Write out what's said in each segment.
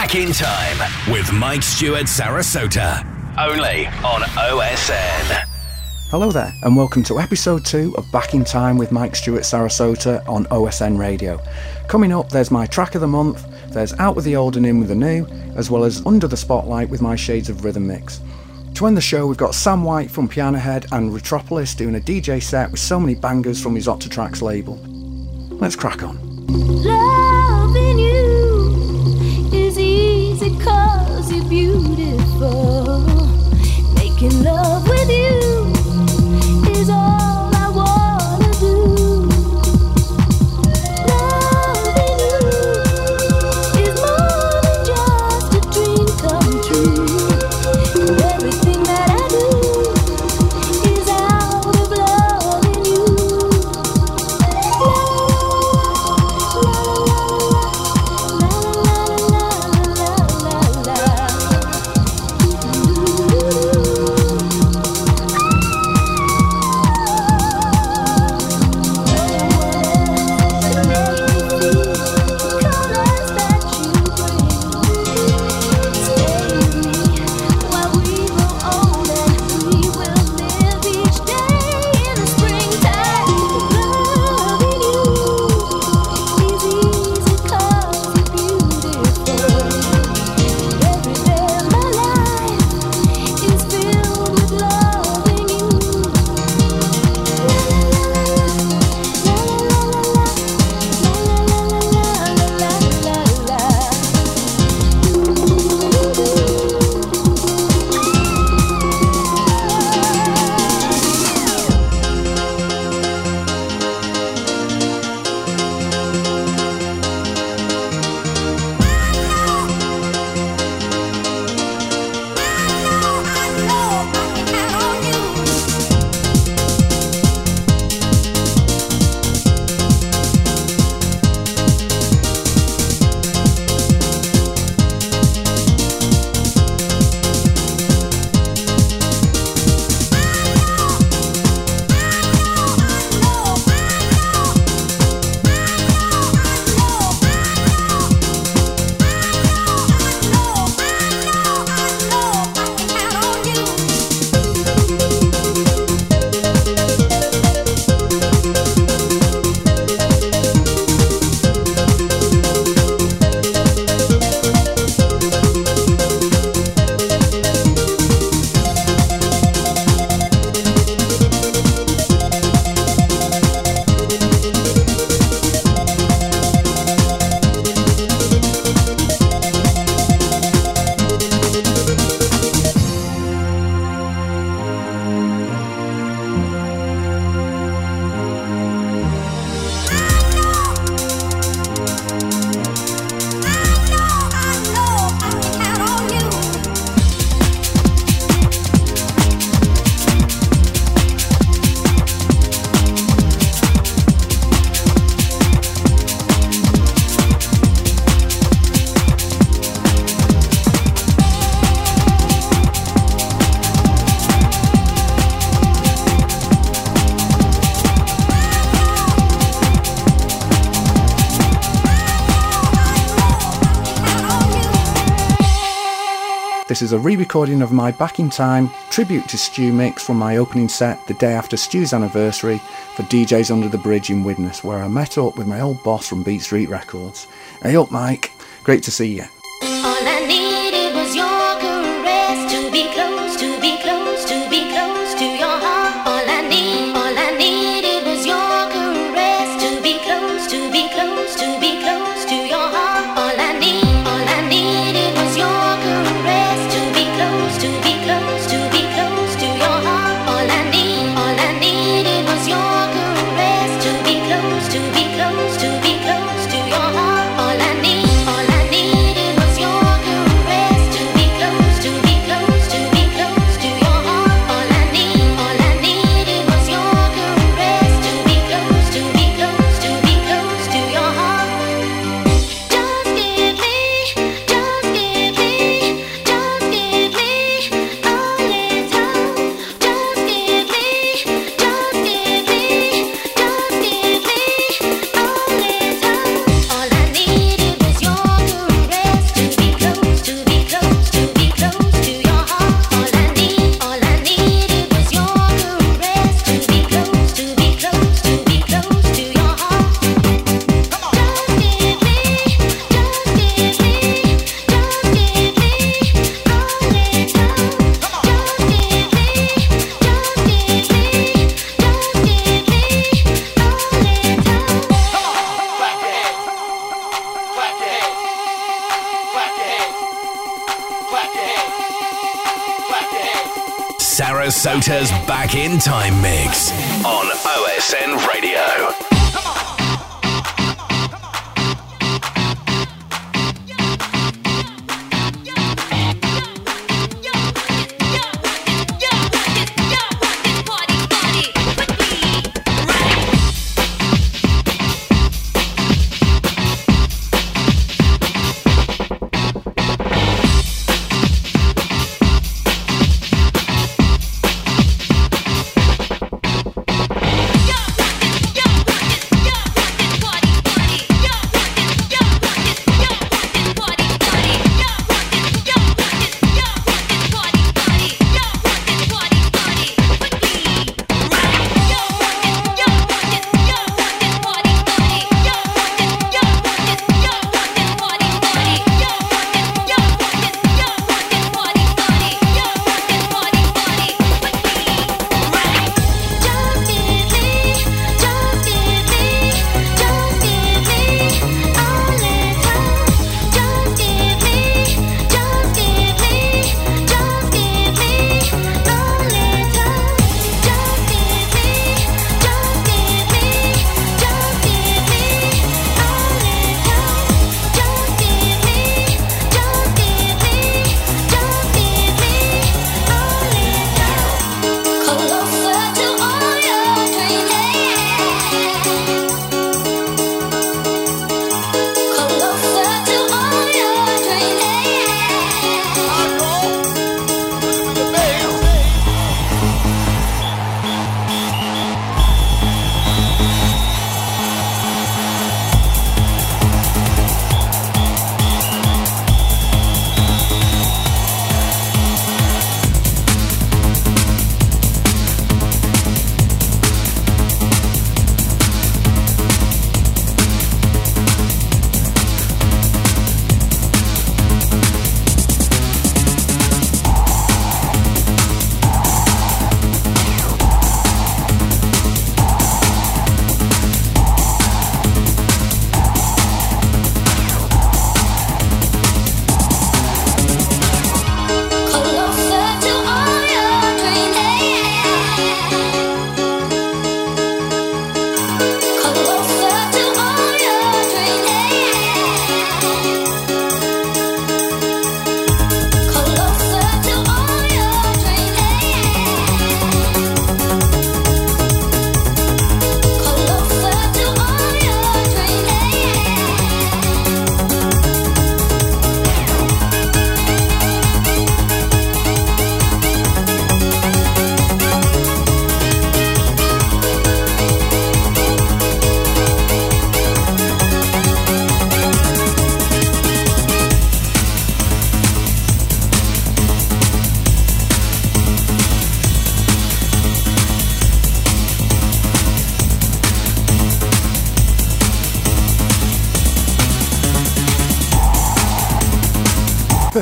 Back in Time with Mike Stewart Sarasota. Only on OSN. Hello there, and welcome to episode 2 of Back in Time with Mike Stewart Sarasota on OSN Radio. Coming up, there's my track of the month, there's Out with the Old and In with the New, as well as Under the Spotlight with my Shades of Rhythm mix. To end the show, we've got Sam White from Piano Head and Retropolis doing a DJ set with so many bangers from his Octatracks label. Let's crack on. Loving easy cause you're beautiful. Making love with you is all This is a re recording of my Back in Time tribute to Stu mix from my opening set the day after Stu's anniversary for DJs Under the Bridge in Widnes, where I met up with my old boss from Beat Street Records. Hey up, Mike. Great to see you. On OSN Radio.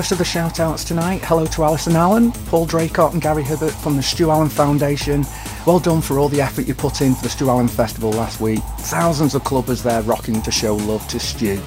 First of the shout outs tonight, hello to Alison Allen, Paul Draycott and Gary Hibbert from the Stu Allen Foundation. Well done for all the effort you put in for the Stu Allen Festival last week. Thousands of clubbers there rocking to show love to Stu.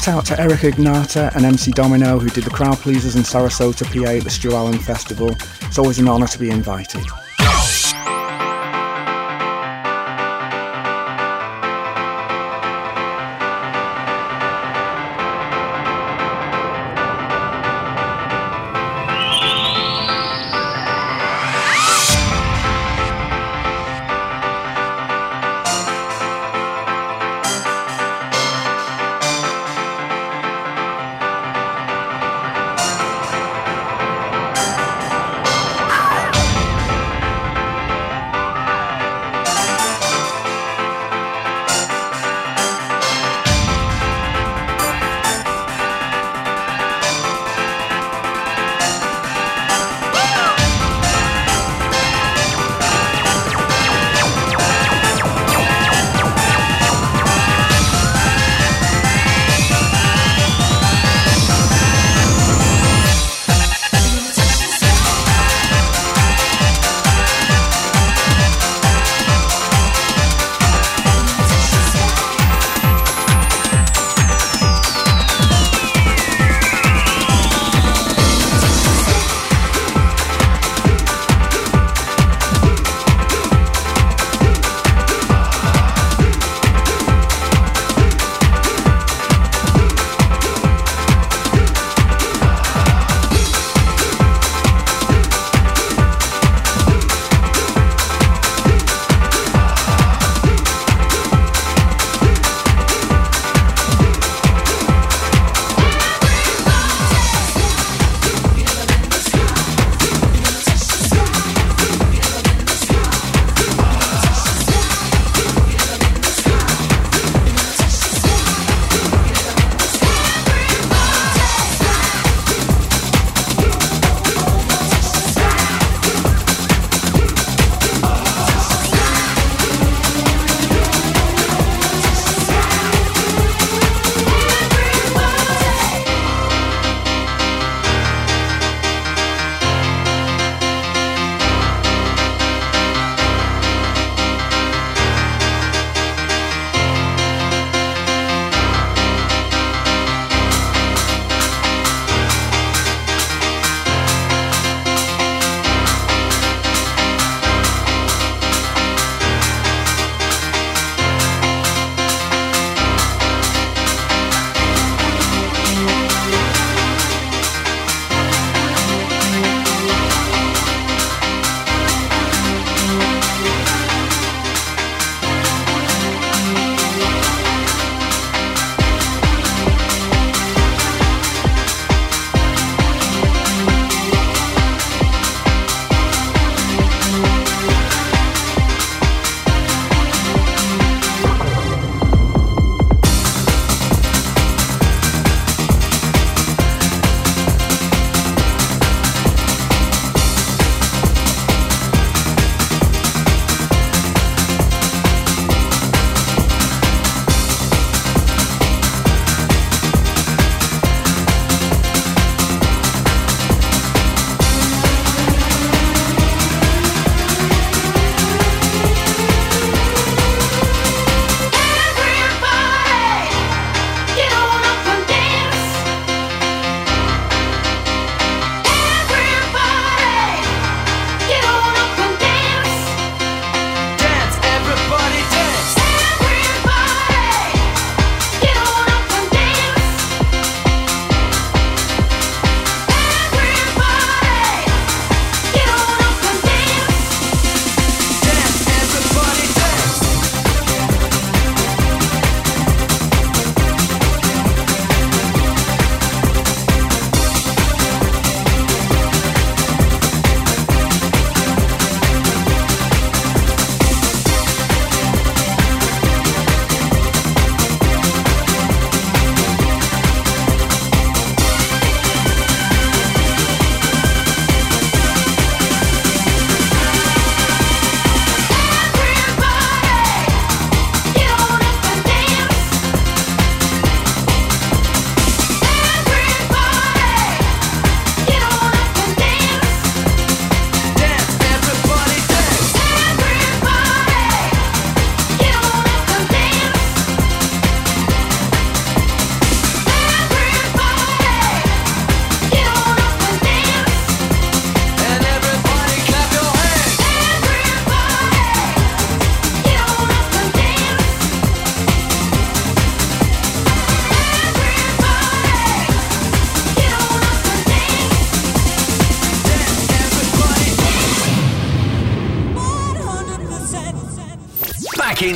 Shout out to Eric Ignata and MC Domino who did the crowd pleasers in Sarasota, PA at the Stu Allen Festival. It's always an honour to be invited.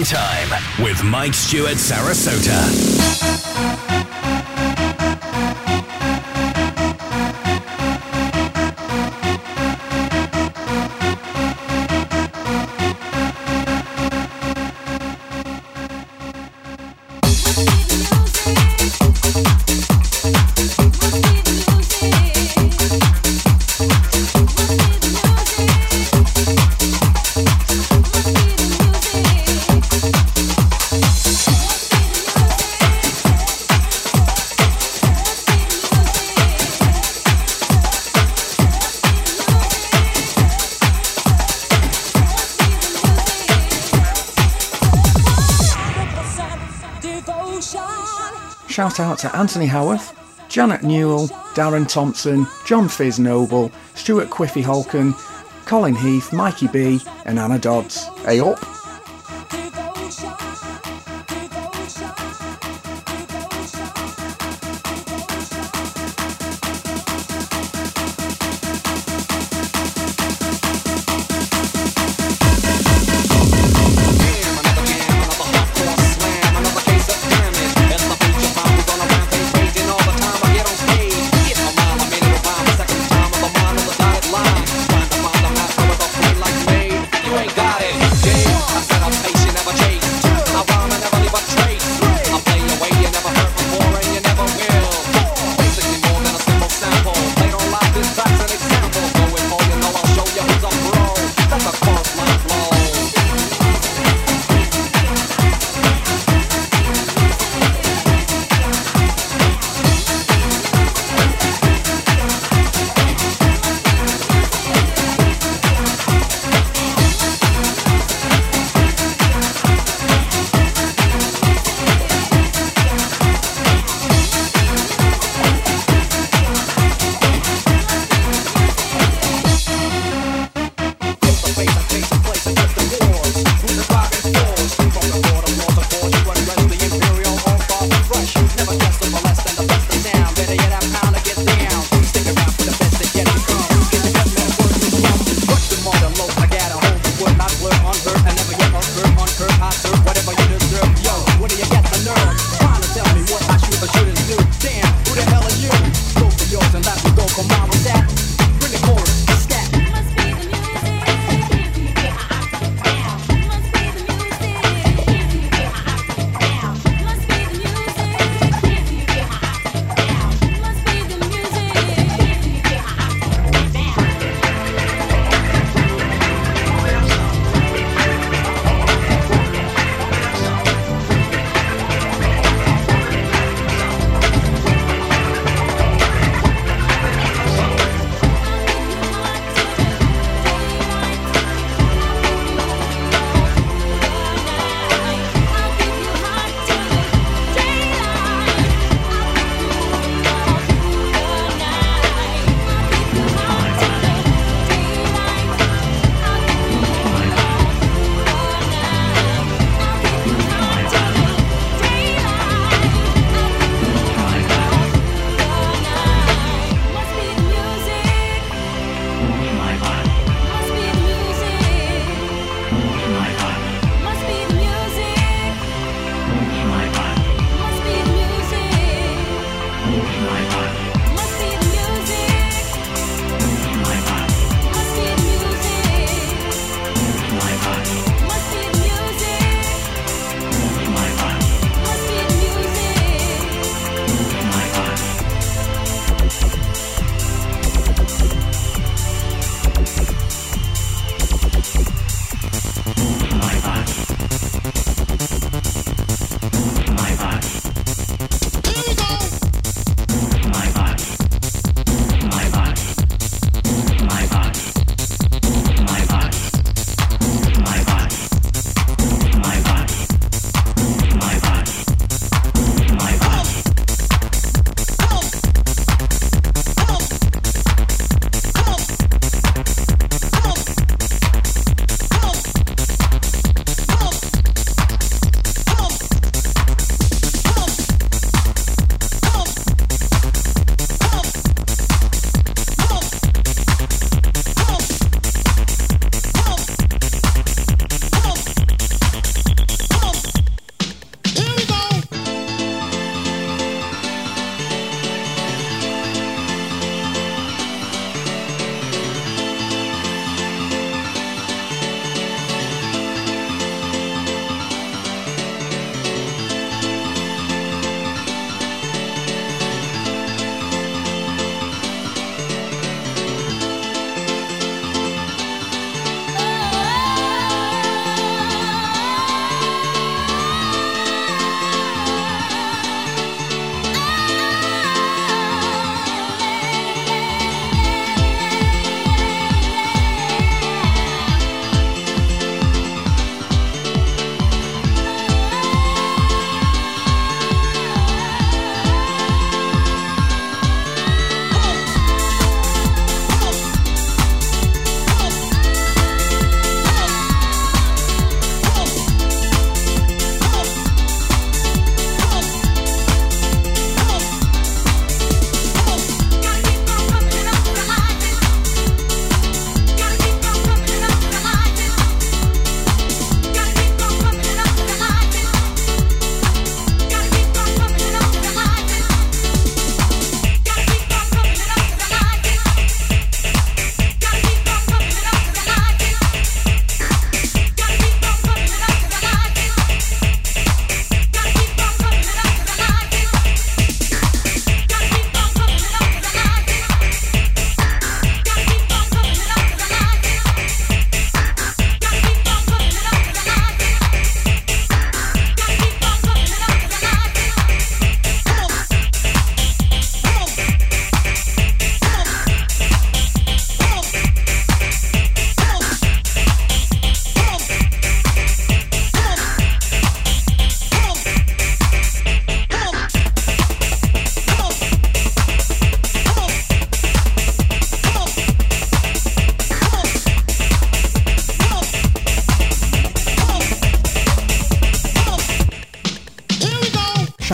Time with Mike Stewart Sarasota. Shout out to Anthony Howarth, Janet Newell, Darren Thompson, John Fizz Noble, Stuart Quiffy Holken, Colin Heath, Mikey B, and Anna Dodds. Hey up!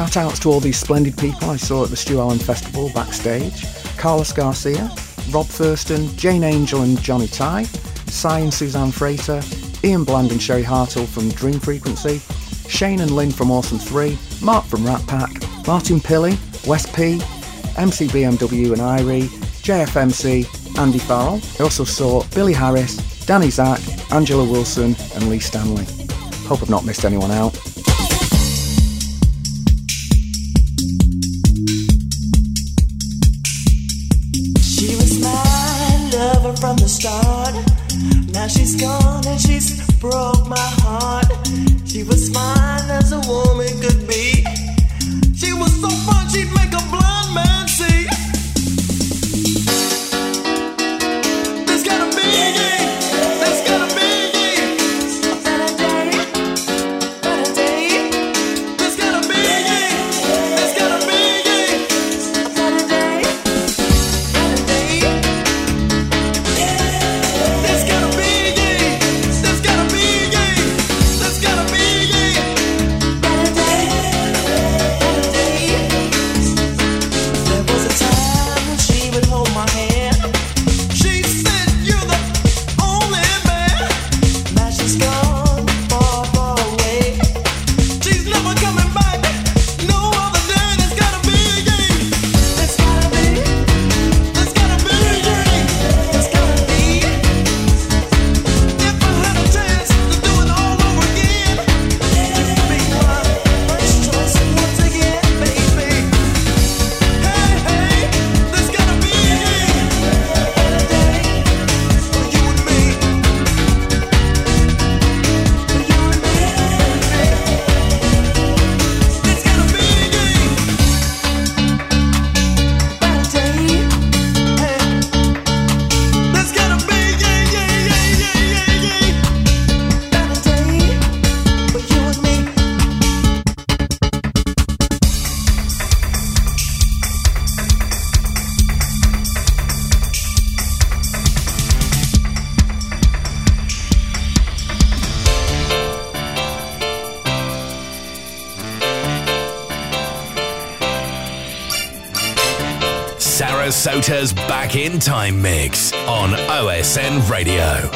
shout outs to all these splendid people I saw at the Stu Allen Festival backstage Carlos Garcia, Rob Thurston, Jane Angel and Johnny Ty, Cy and Suzanne Freighter, Ian Bland and Sherry Hartle from Dream Frequency, Shane and Lynn from Awesome 3, Mark from Rat Pack, Martin Pilly, Wes P, MC BMW and Irie, JFMC, Andy Farrell. I also saw Billy Harris, Danny Zack, Angela Wilson and Lee Stanley. Hope I've not missed anyone out. in Time mix on OSN Radio.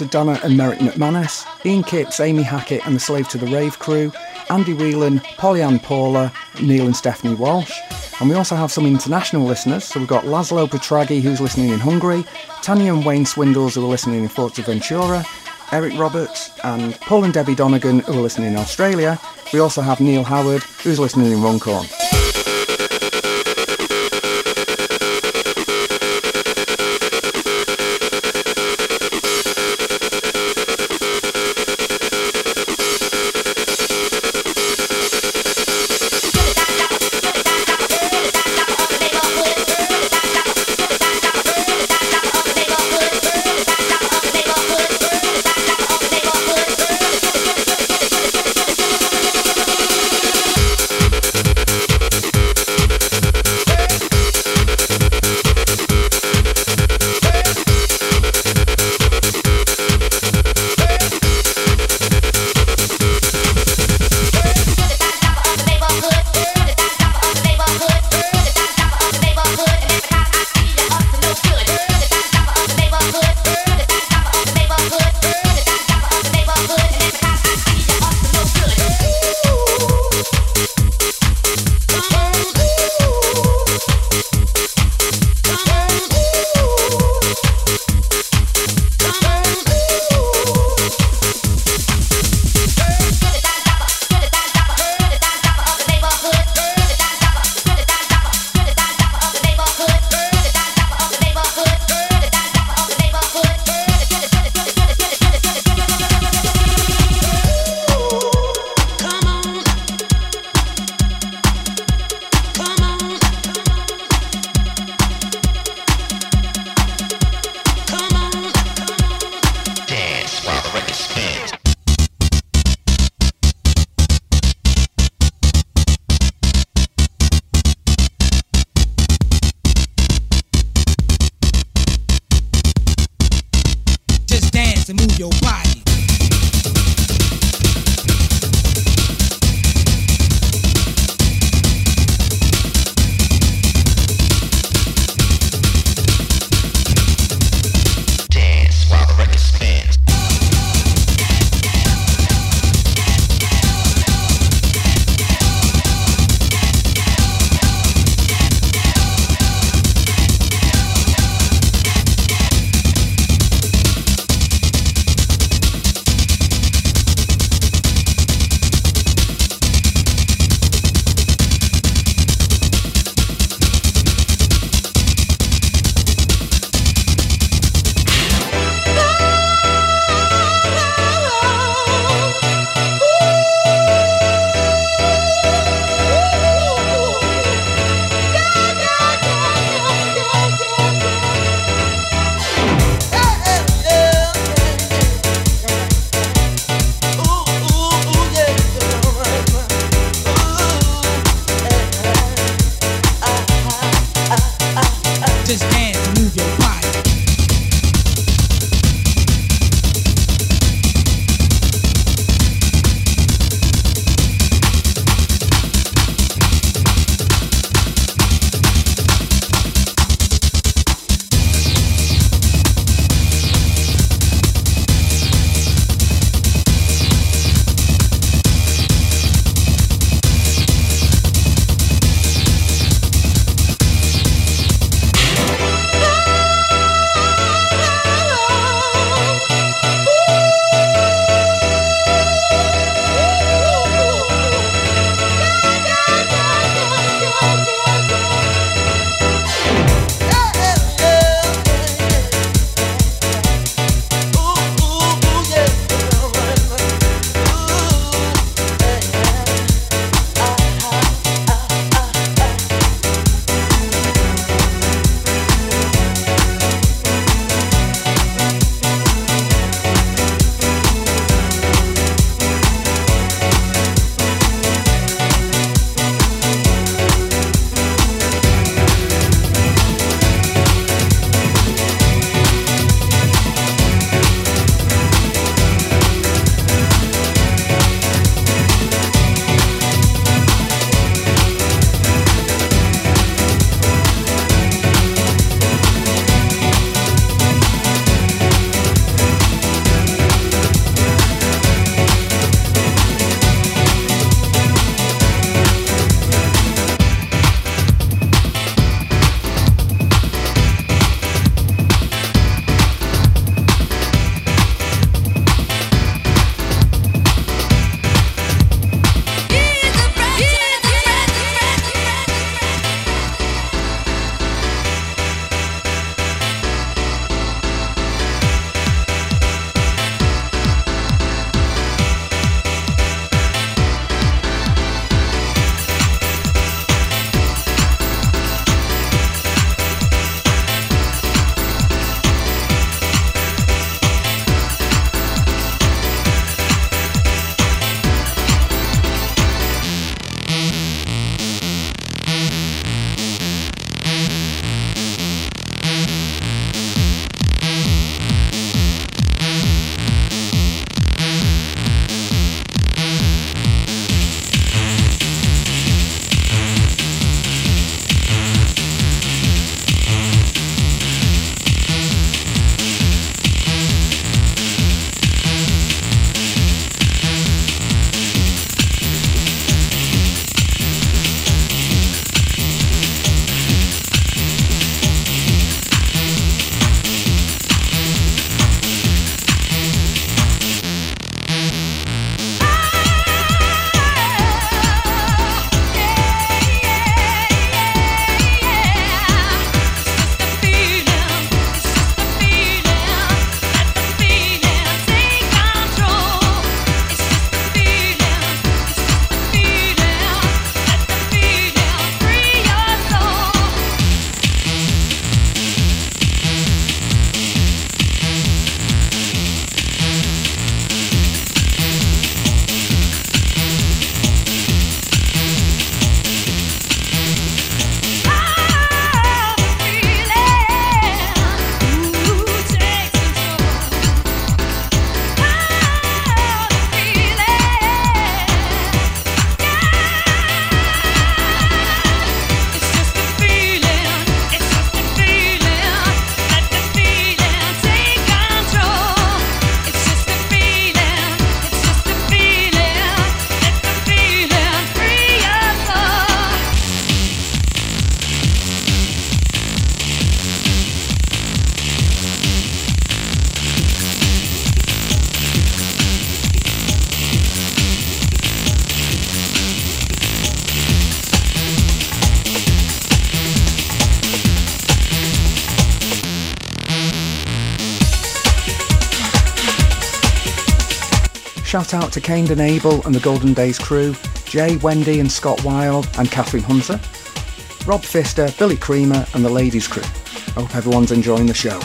To Donna and Merrick McManus, Ian Kipps, Amy Hackett and the Slave to the Rave crew, Andy Whelan, Pollyann Paula, Neil and Stephanie Walsh. And we also have some international listeners. So we've got Laszlo Petraghi, who's listening in Hungary, Tanya and Wayne Swindles, who are listening in Fuerteventura, Eric Roberts, and Paul and Debbie Donegan, who are listening in Australia. We also have Neil Howard, who's listening in Runcorn. shout out to Kane and Abel and the Golden Days crew, Jay, Wendy and Scott Wild and Catherine Hunter, Rob Fister, Billy Creamer and the ladies crew. I hope everyone's enjoying the show.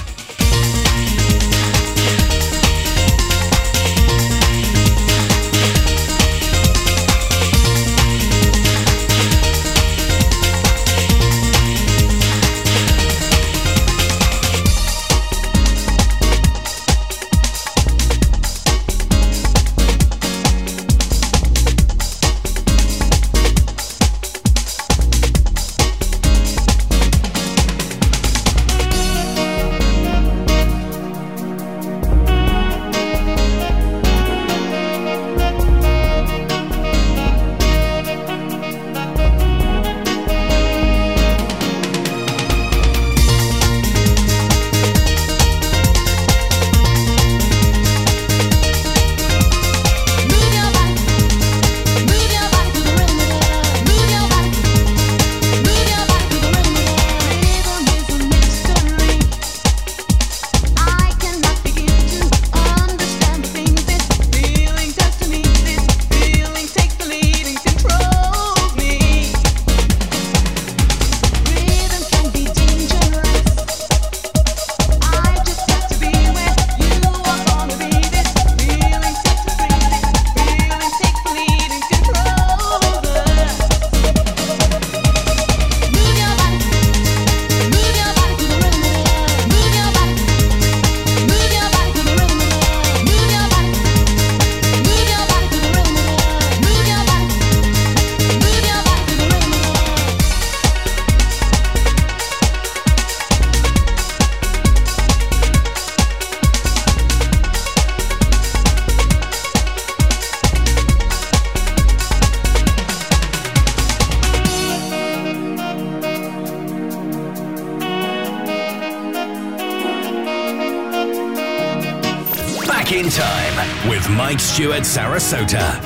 Minnesota.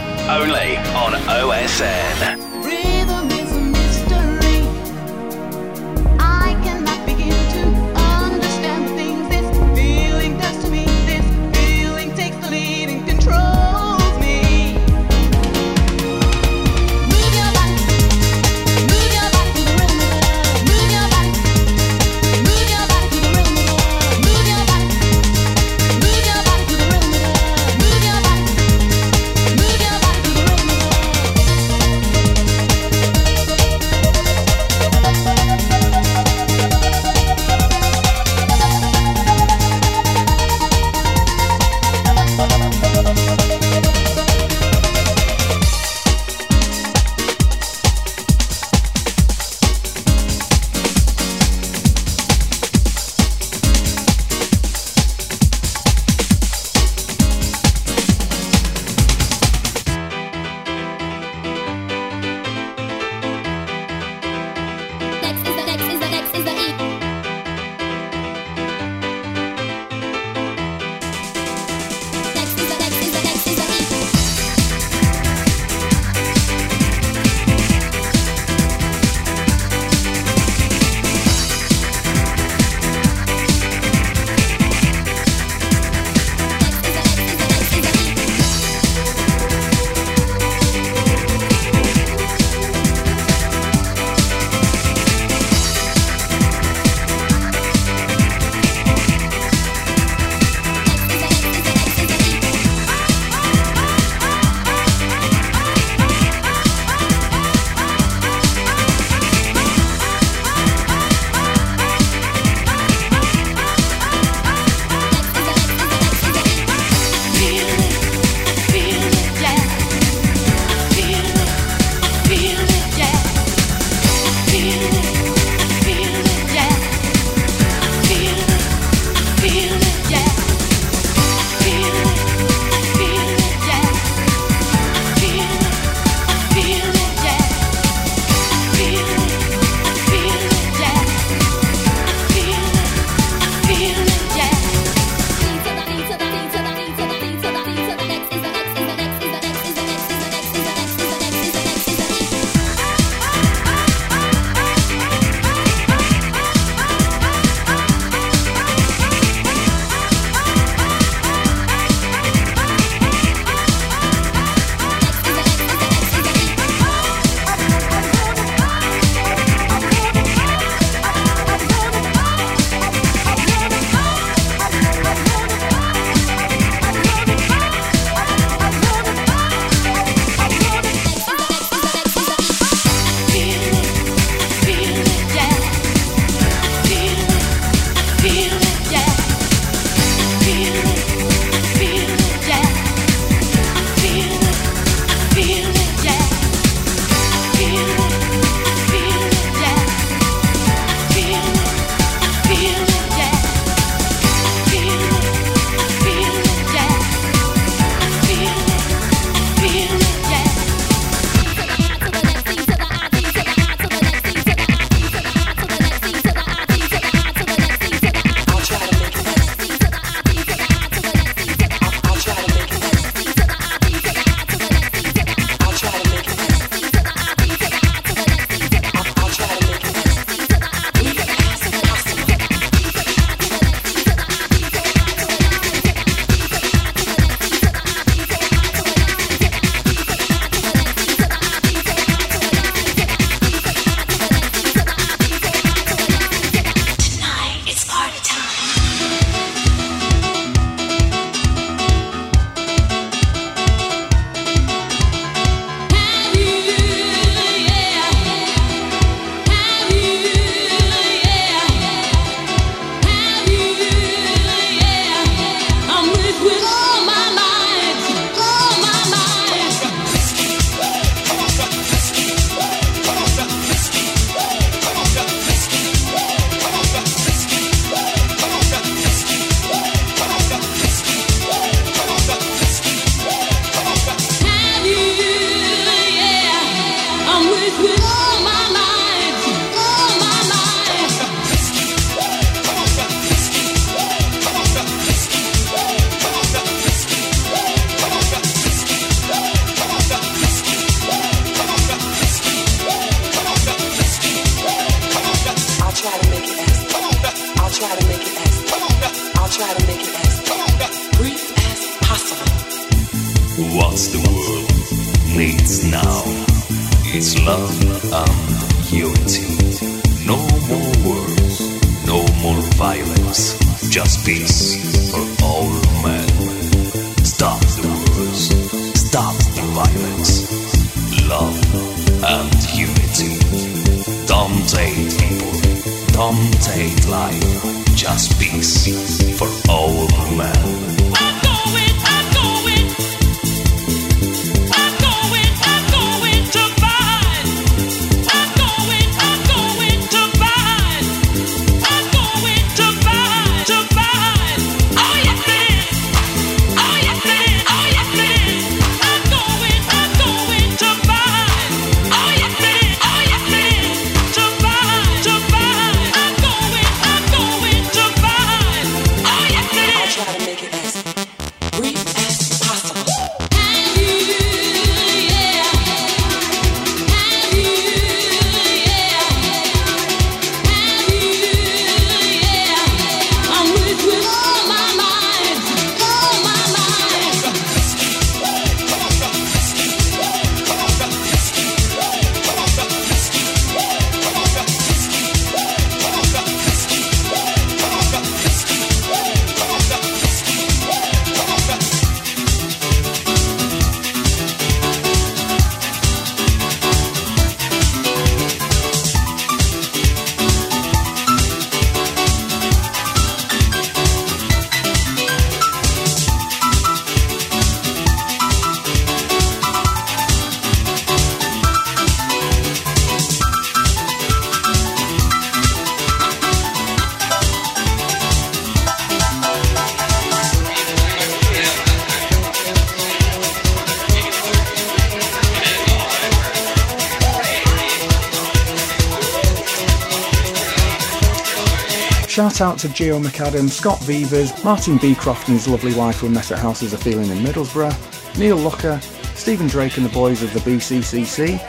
Shout out to Geo McAdam, Scott Beavers, Martin Beecroft and his lovely wife who met at Houses of Feeling in Middlesbrough, Neil Locker, Stephen Drake and the boys of the BCCC,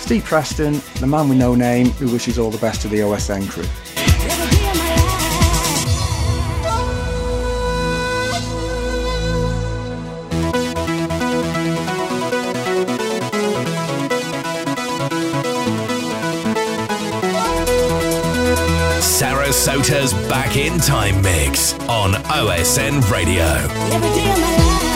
Steve Preston, the man with no name who wishes all the best to the OSN crew. Carpenter's Back in Time mix on OSN Radio.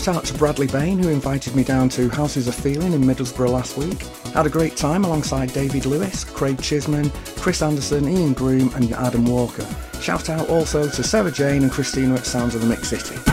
Shout out to Bradley Bain who invited me down to Houses of Feeling in Middlesbrough last week. Had a great time alongside David Lewis, Craig Chisman, Chris Anderson, Ian Groom and Adam Walker. Shout out also to Sarah Jane and Christina at Sounds of the Mix City.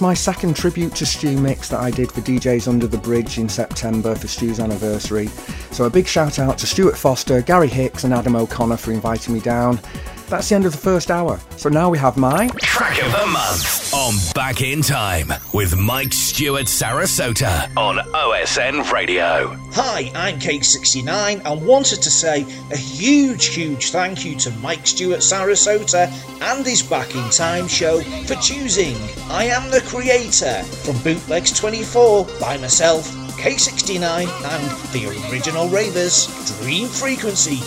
My second tribute to Stu mix that I did for DJs Under the Bridge in September for Stu's anniversary. So a big shout out to Stuart Foster, Gary Hicks and Adam O'Connor for inviting me down. That's the end of the first hour. So now we have my Track of the month on Back in Time with Mike Stewart Sarasota on OSN Radio. Hi, I'm K69 and wanted to say a huge, huge thank you to Mike Stewart Sarasota and his Back in Time show for choosing I Am the Creator from Bootlegs 24 by myself, K69 and the original Ravers, Dream Frequency.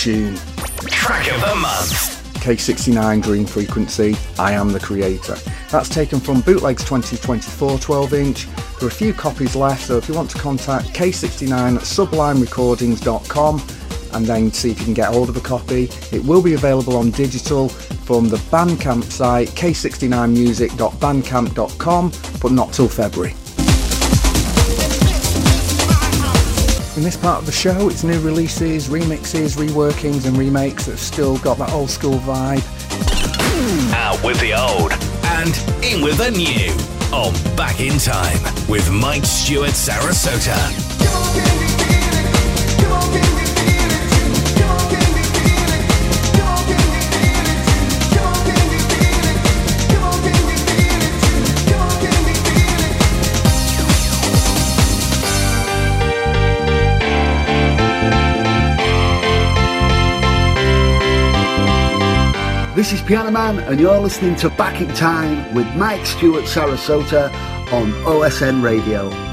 Tune. Track of the month. K69 Dream Frequency, I Am the Creator. That's taken from Bootlegs 2024 12 inch. There are a few copies left, so if you want to contact K69 at sublimerecordings.com and then see if you can get hold of a copy, it will be available on digital from the Bandcamp site k69music.bandcamp.com, but not till February. In this part of the show, it's new releases, remixes, reworkings, and remakes that still got that old school vibe. Out with the old and in with the new. On Back in Time with Mike Stewart Sarasota. This is Piano Man, and you're listening to Back in Time with Mike Stewart Sarasota on OSN Radio.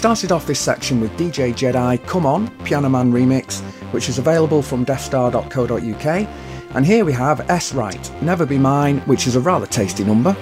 Started off this section with DJ Jedi Come On, Piano Man remix, which is available from deathstar.co.uk. And here we have S Right, Never Be Mine, which is a rather tasty number.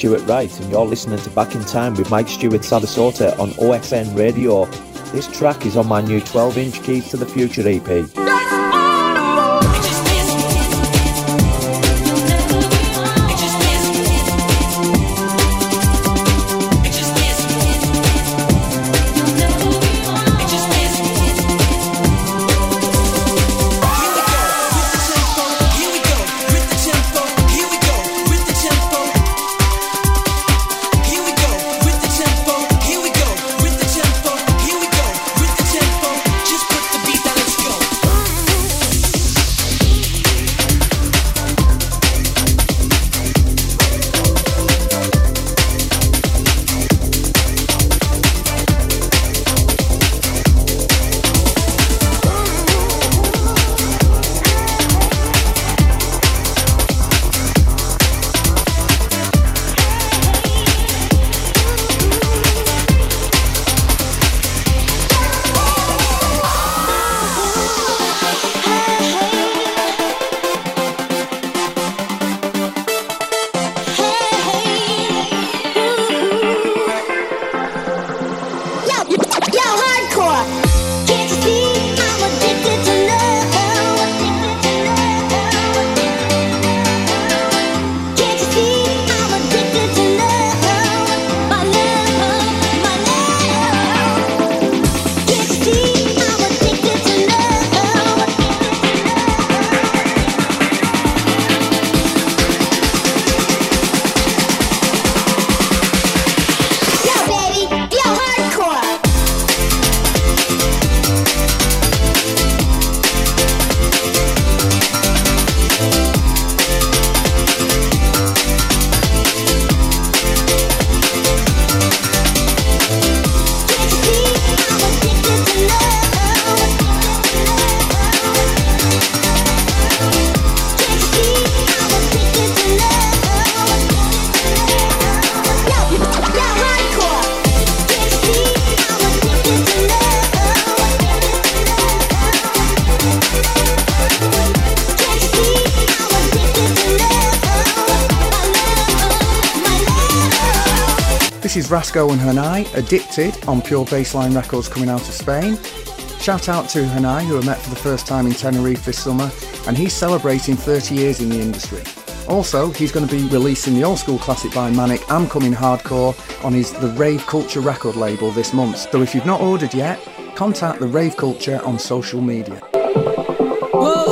Stuart Wright, and you're listening to Back in Time with Mike Stewart Sarasota on OSN Radio. This track is on my new 12 inch Keys to the Future EP. Rasco and Hanai, Addicted, on Pure Baseline Records coming out of Spain. Shout out to Hanai, who I met for the first time in Tenerife this summer, and he's celebrating 30 years in the industry. Also, he's going to be releasing the old school classic by Manic, I'm Coming Hardcore, on his The Rave Culture record label this month. So if you've not ordered yet, contact The Rave Culture on social media. Out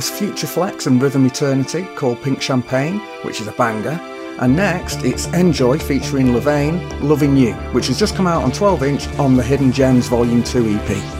was Future Flex and Rhythm Eternity called Pink Champagne, which is a banger. And next, it's Enjoy featuring Levain, Loving You, which has just come out on 12 inch on the Hidden Gems Volume 2 EP.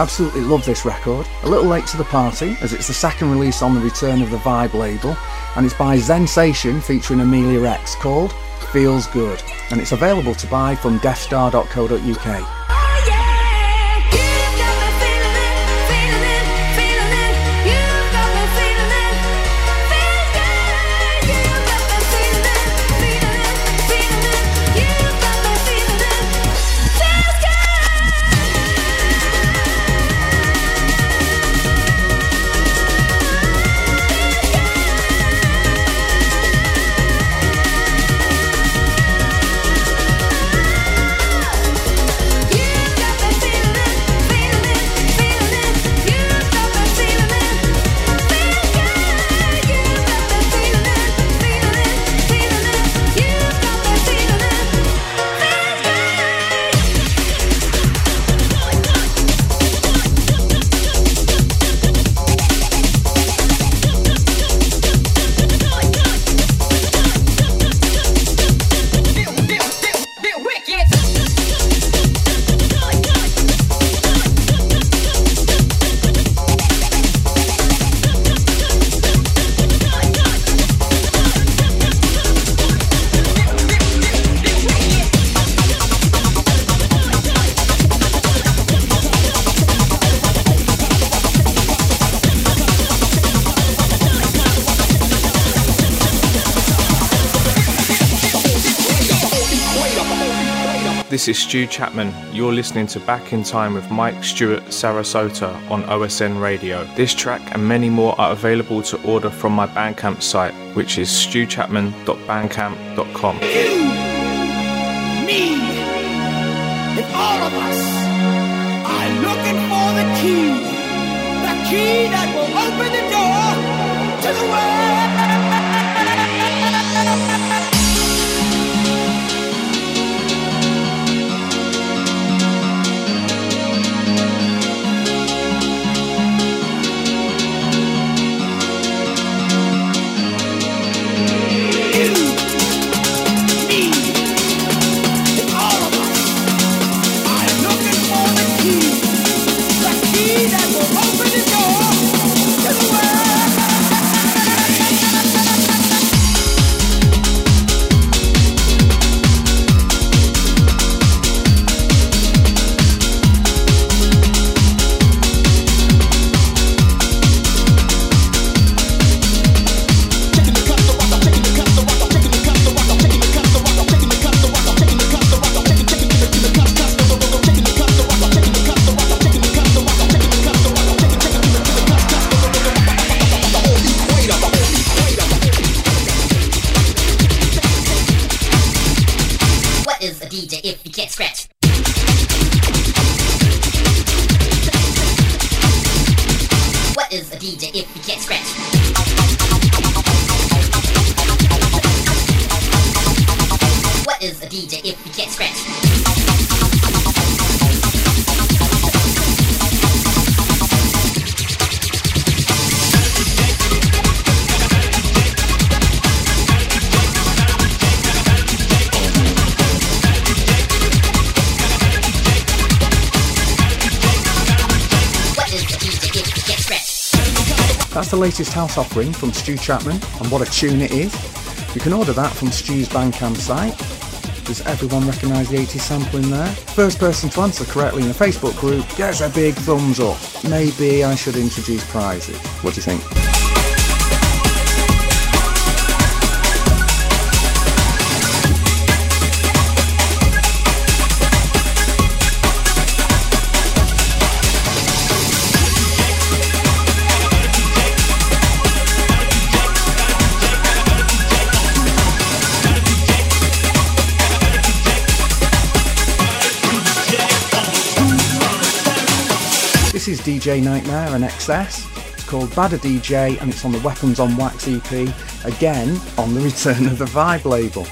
Absolutely love this record. A little late to the party, as it's the second release on the Return of the Vibe label, and it's by Zensation featuring Amelia X called Feels Good, and it's available to buy from deathstar.co.uk. This is Stu Chapman. You're listening to Back in Time with Mike Stewart Sarasota on OSN Radio. This track and many more are available to order from my Bandcamp site, which is stewchapman.bandcamp.com. me, and all of us are looking for the key. The key that will open the door to the world. Latest house offering from Stu Chapman, and what a tune it is. You can order that from Stu's Bandcamp site. Does everyone recognise the 80s sample in there? First person to answer correctly in the Facebook group gets a big thumbs up. Maybe I should introduce prizes. What do you think? DJ Nightmare and XS. It's called Badder DJ and it's on the Weapons on Wax EP, again on the Return of the Vibe label.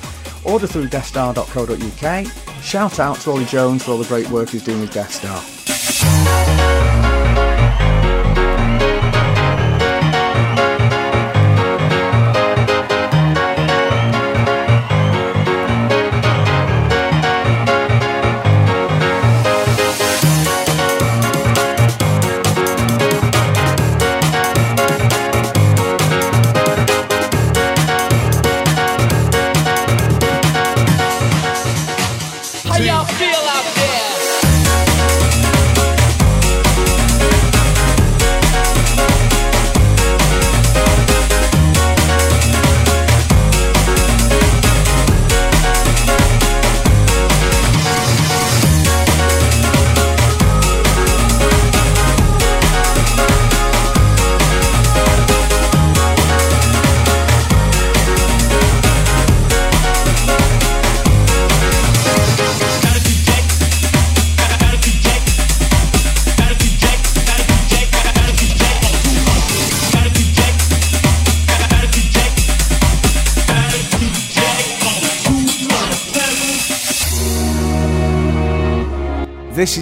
Order through deathstar.co.uk. Shout out to Ollie Jones for all the great work he's doing with Death Star.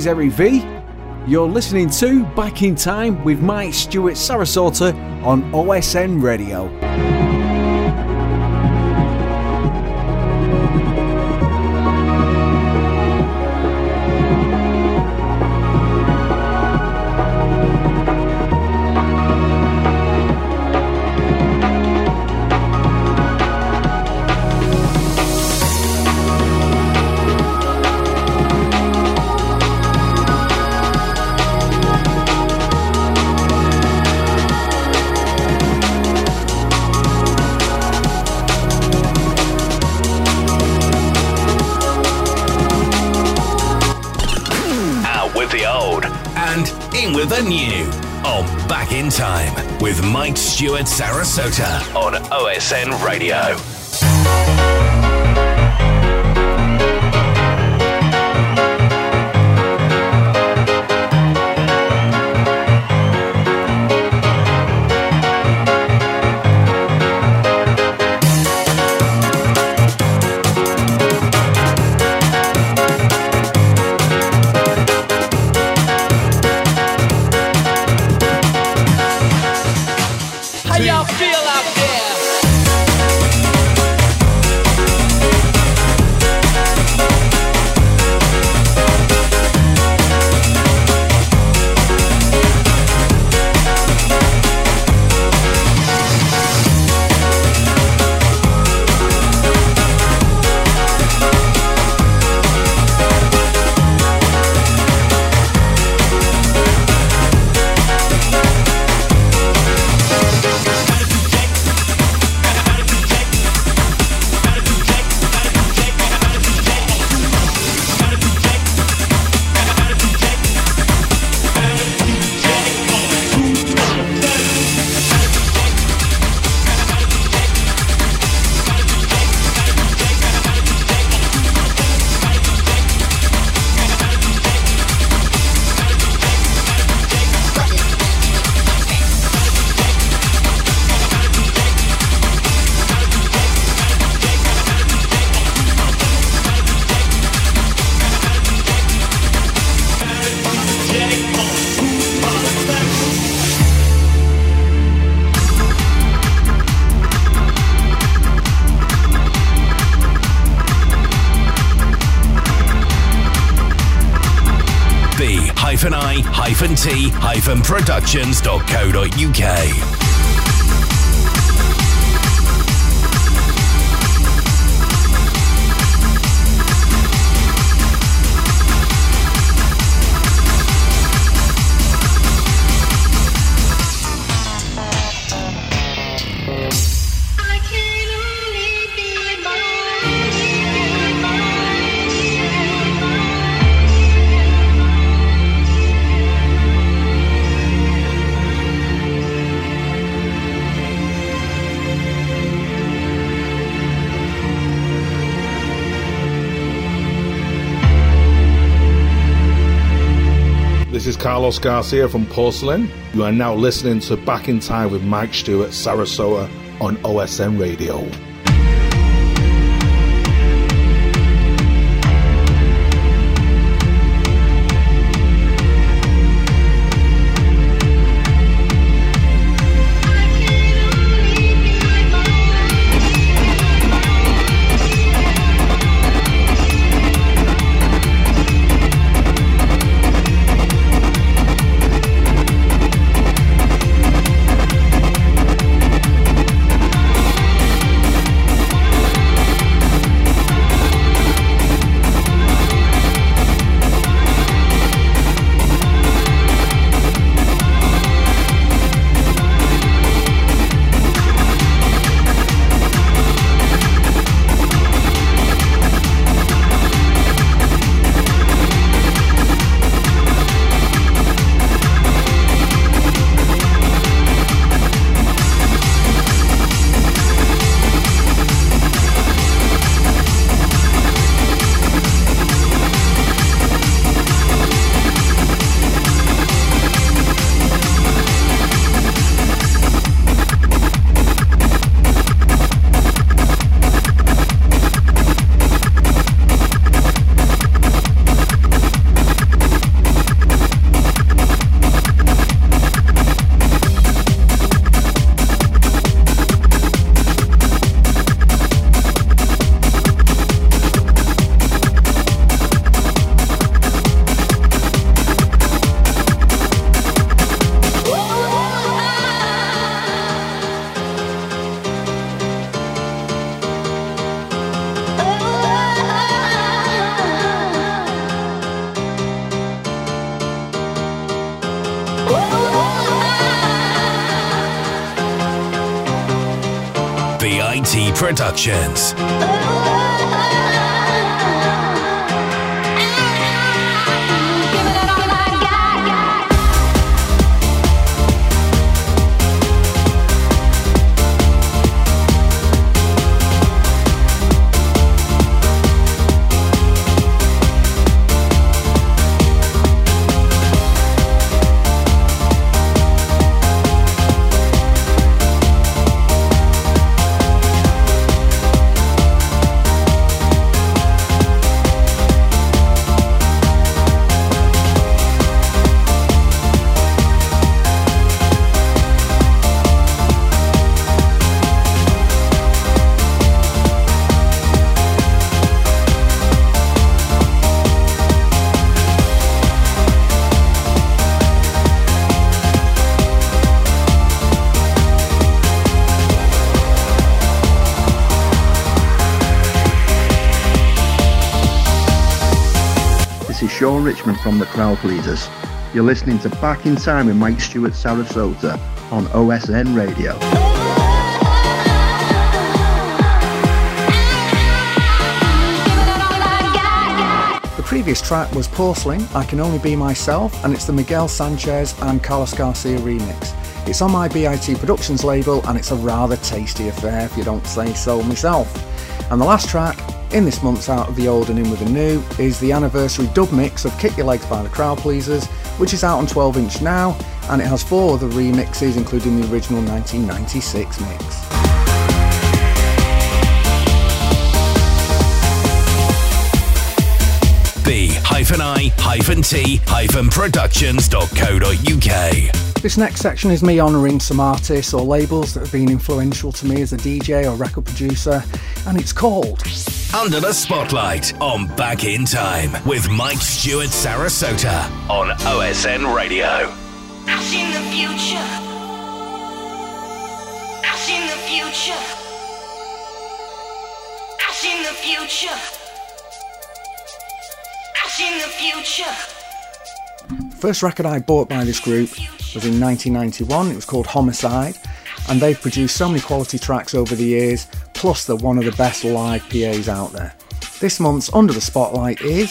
Is Eric V. You're listening to Back in Time with Mike Stewart Sarasota on OSN Radio. Sarasota on OSN Radio. productions.co.uk. Carlos Garcia from Porcelain. You are now listening to Back in Time with Mike Stewart Sarasota on OSN Radio. Productions. Richmond from the Crowd Pleasers. You're listening to Back in Time with Mike Stewart Sarasota on OSN Radio. The previous track was Porcelain, I Can Only Be Myself, and it's the Miguel Sanchez and Carlos Garcia remix. It's on my BIT Productions label, and it's a rather tasty affair if you don't say so myself. And the last track in this month's Out of the Old and In with the New is the anniversary dub mix of Kick Your Legs by the Crowd Pleasers, which is out on 12 inch now, and it has four other remixes, including the original 1996 mix. b-i-t-productions.co.uk. This next section is me honouring some artists or labels that have been influential to me as a DJ or record producer, and it's called Under the Spotlight on Back in Time with Mike Stewart Sarasota on OSN Radio. I've seen the future. I've seen the future. I've seen the future. I've seen the future. First record I bought by this group was in 1991. It was called Homicide, and they've produced so many quality tracks over the years. Plus, they're one of the best live PAs out there. This month's Under the Spotlight is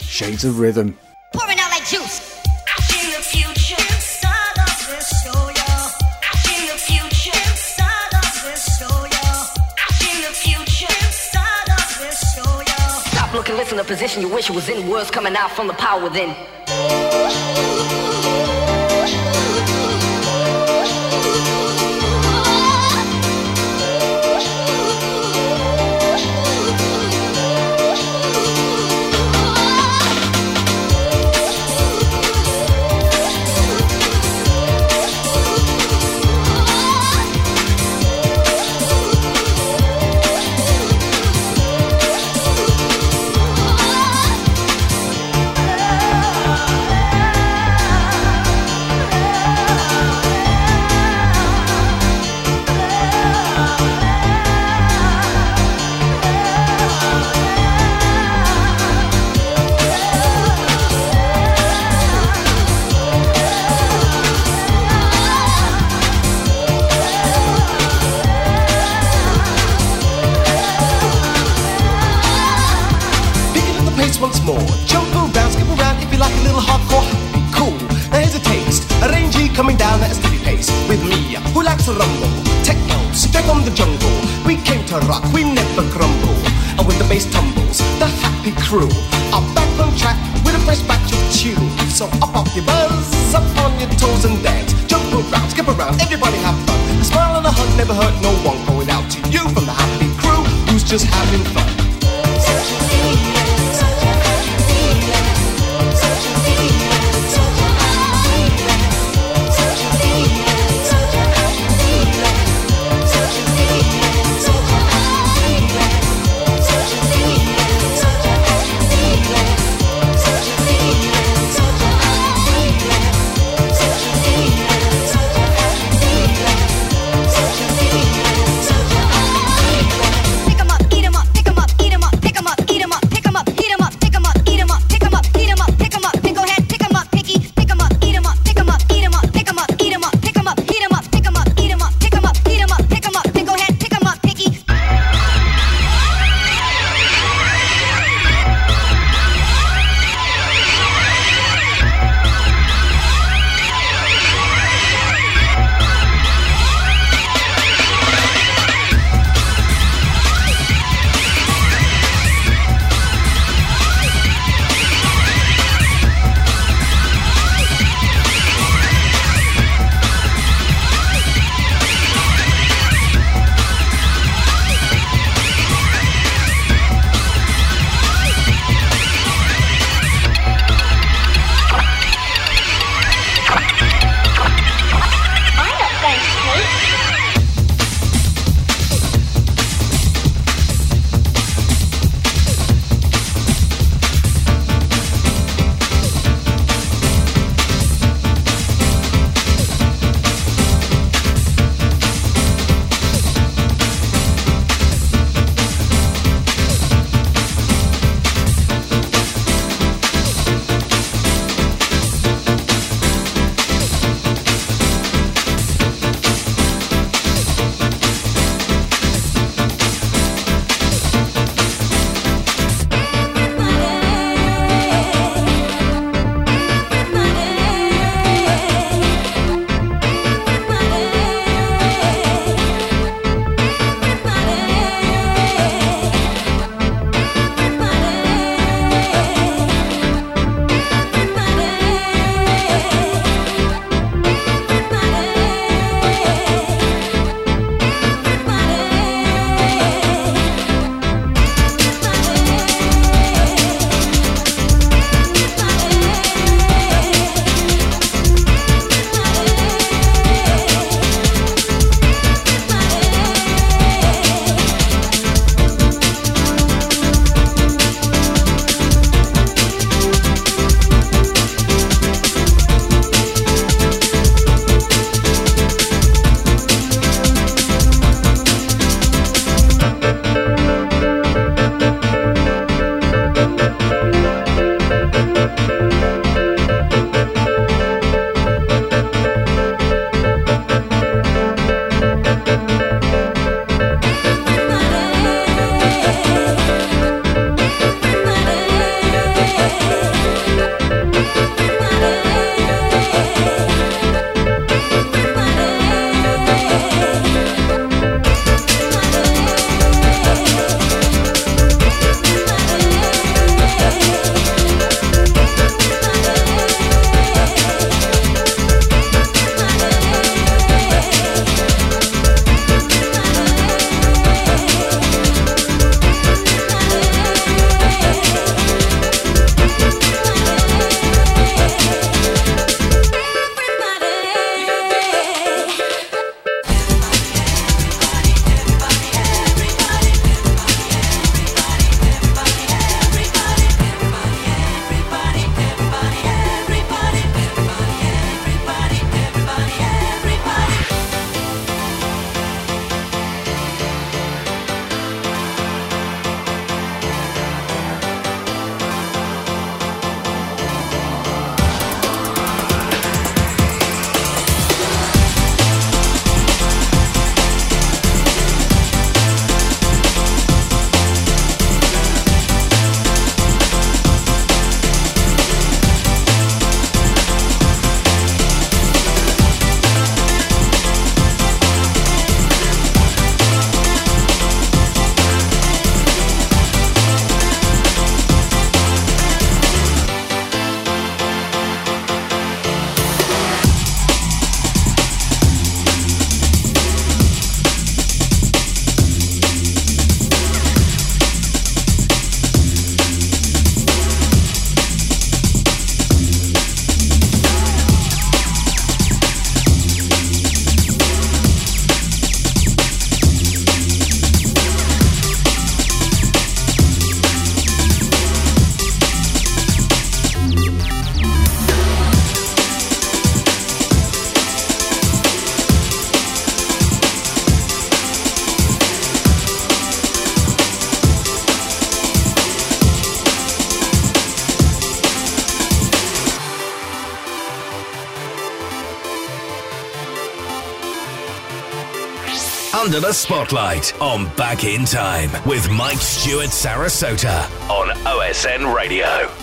Shades of Rhythm. Pouring out like juice. I've the future. Inside of this show, yeah. I've seen the future. Inside of this show, yeah. I've seen the future. Inside of this show, yeah. Stop looking, listen to position you wish you was in. Words coming out from the power within. Coming down at a steady pace. With me, who likes to rumble. Techno, straight from the jungle. We came to rock, we never crumble. And when the bass tumbles, the happy crew are back on track with a fresh batch of tunes. So up off your buzz, up on your toes and dance. Jump around, skip around, everybody have fun. A smile and a hug never hurt no one. Going out to you from the happy crew who's just having fun. Bachelor Spotlight on Back in Time with Mike Stewart Sarasota on OSN Radio.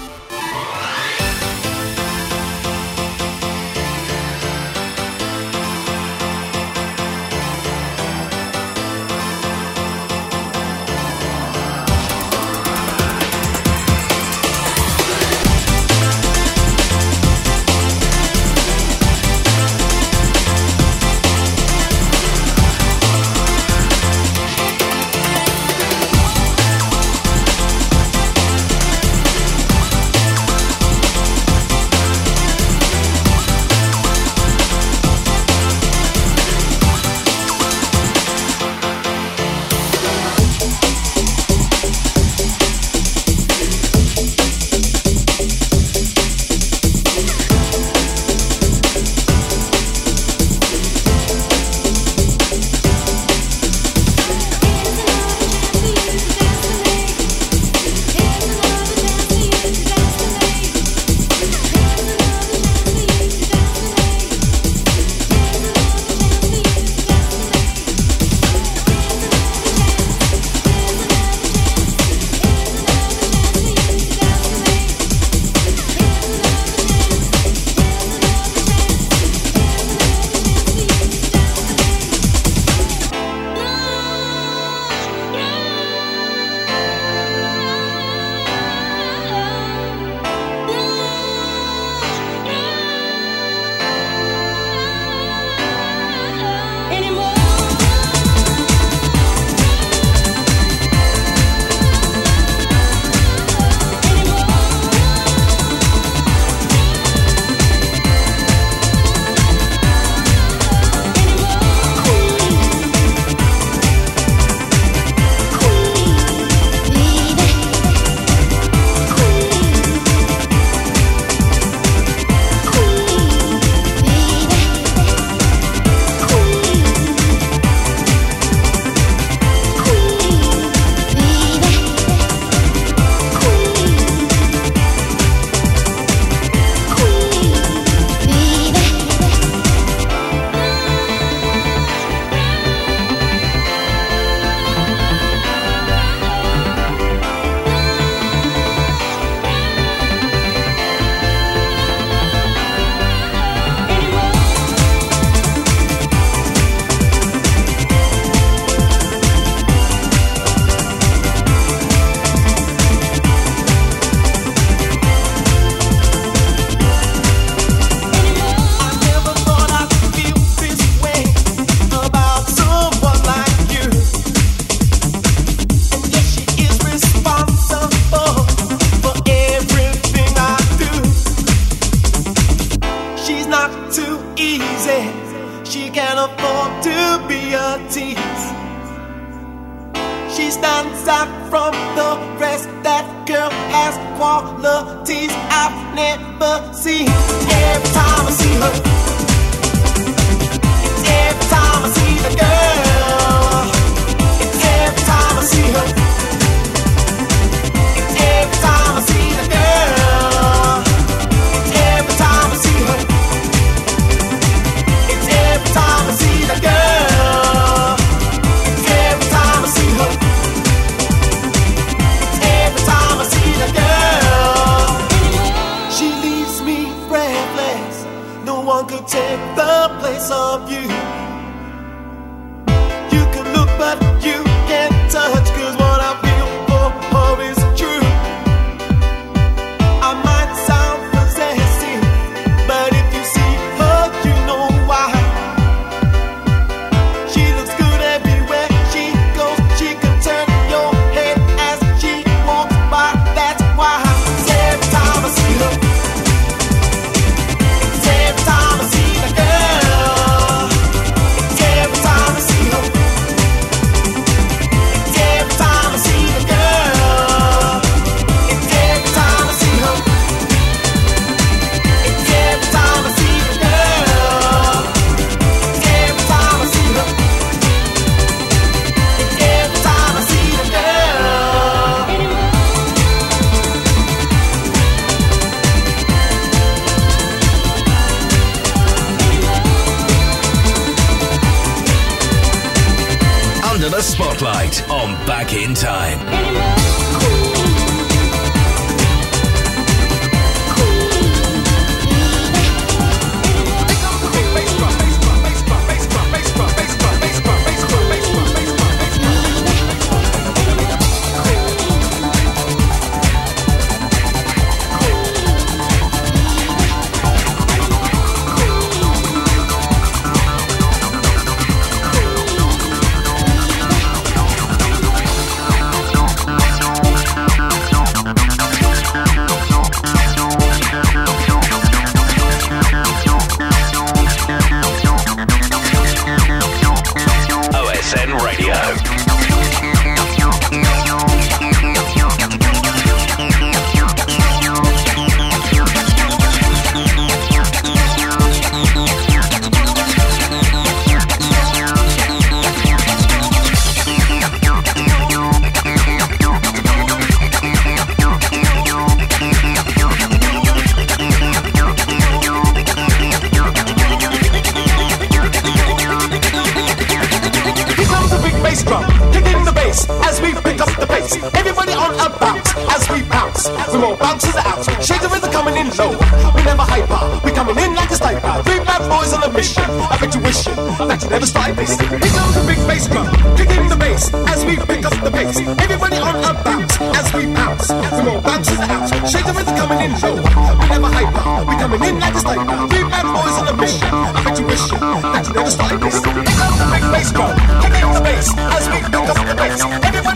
On a bounce as we bounce. We bounces out, shake the rhythm coming in low. We never hyper, we coming in like a sniper. Three bad boys on a mission. I bet you that you never started this. Here comes the big bass drum, kicking the bass as we pick up the pace. Everybody on a bounce as we bounce. We bounces out, shake the rhythm coming in low. We never hyper, we coming in like a sniper. Three bad boys on a mission. I bet you that you never started this. Here comes the big bass drum, kicking the bass as we pick up the pace. Everybody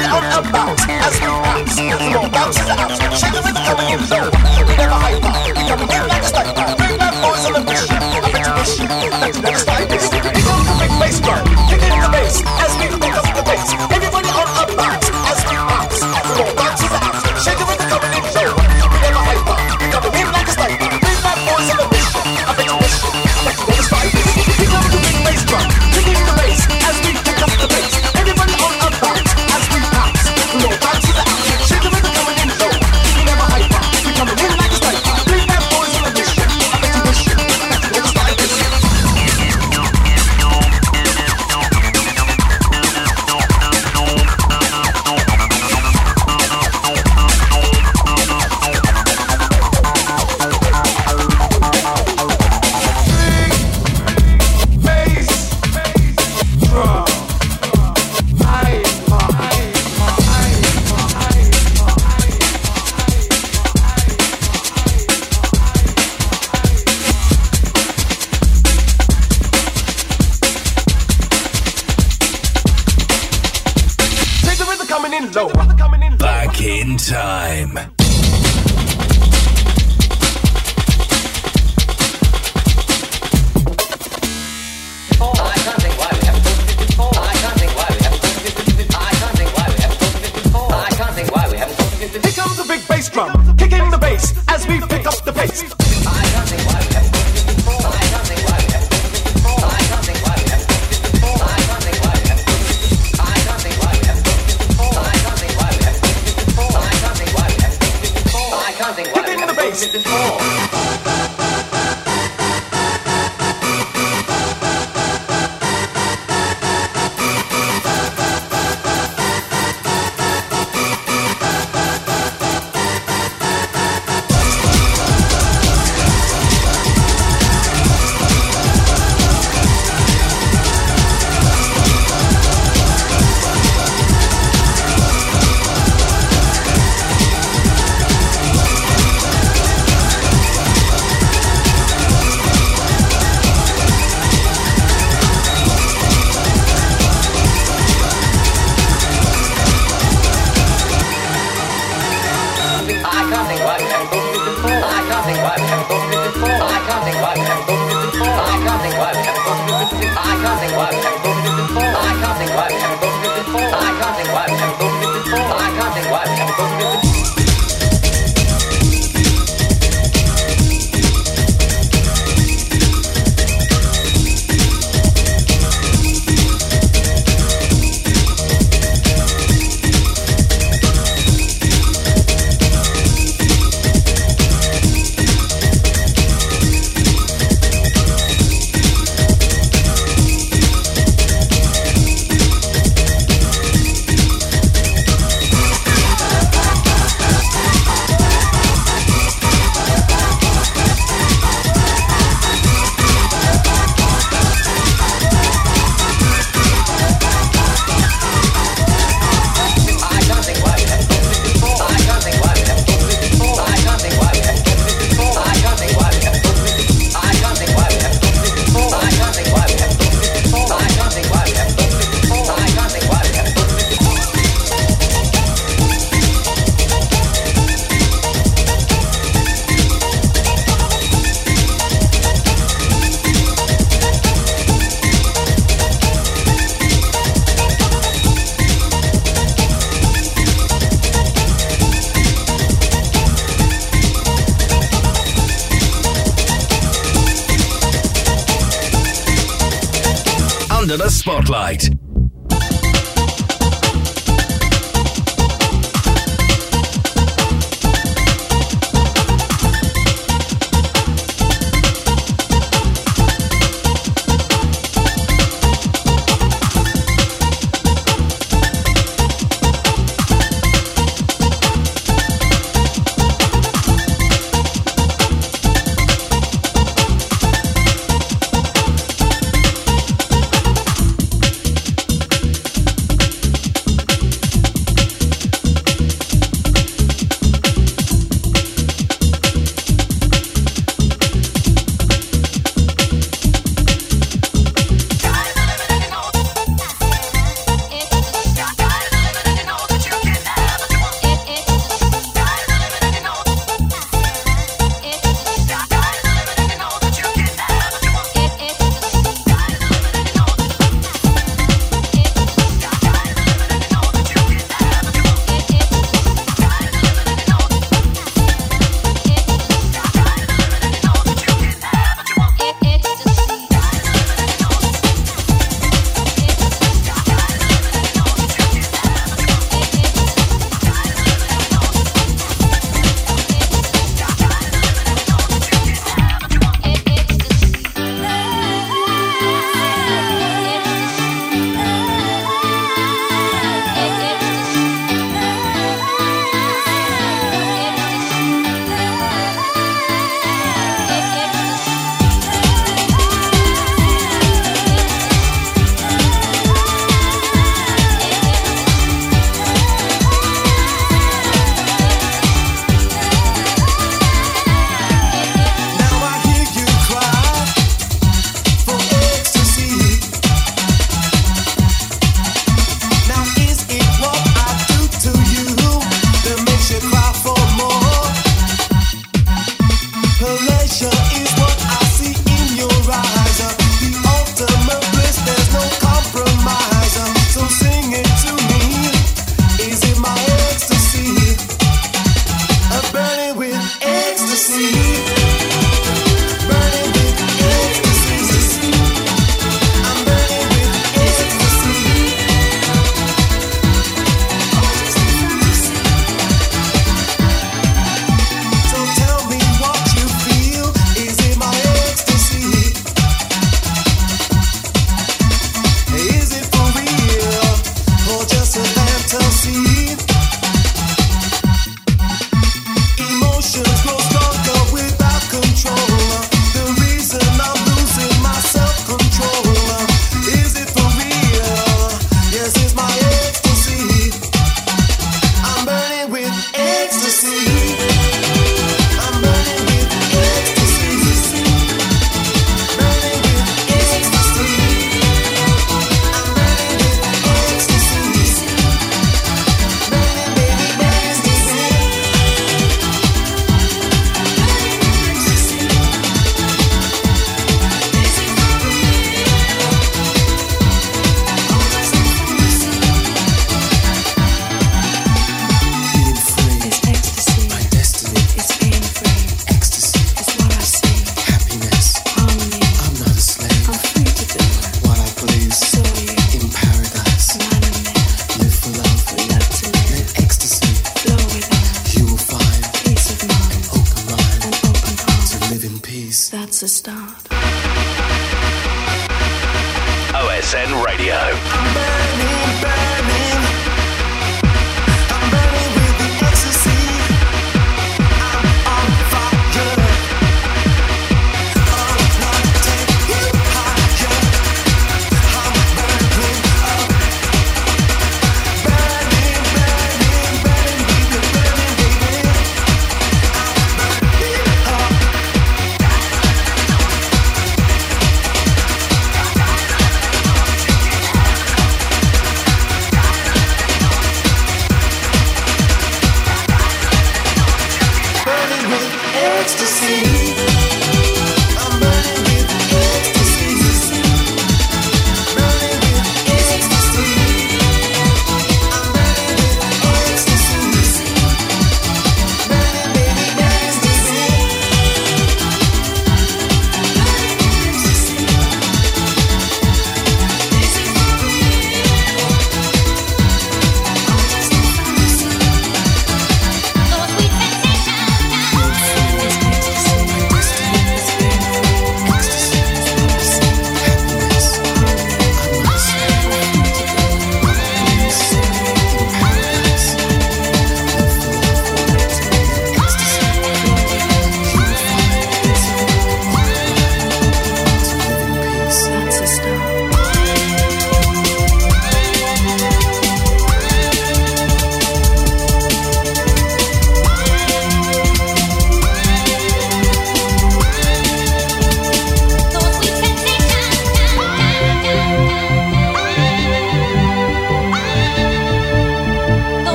we bounce. We more bounces out, shake the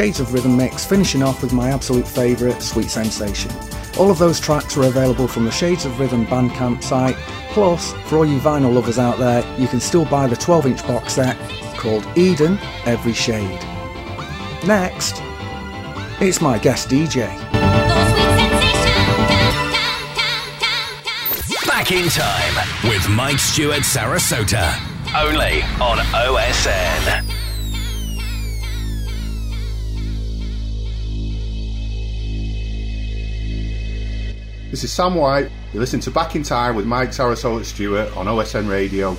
Shades of Rhythm mix, finishing off with my absolute favourite, Sweet Sensation. All of those tracks are available from the Shades of Rhythm Bandcamp site. Plus, for all you vinyl lovers out there, you can still buy the 12 inch box set called Eden Every Shade. Next, it's my guest DJ. Back in time with Mike Stewart Sarasota. Only on OSN. This is Sam White. You listen to Back in Time with Mike Sarasota Stewart on OSN Radio.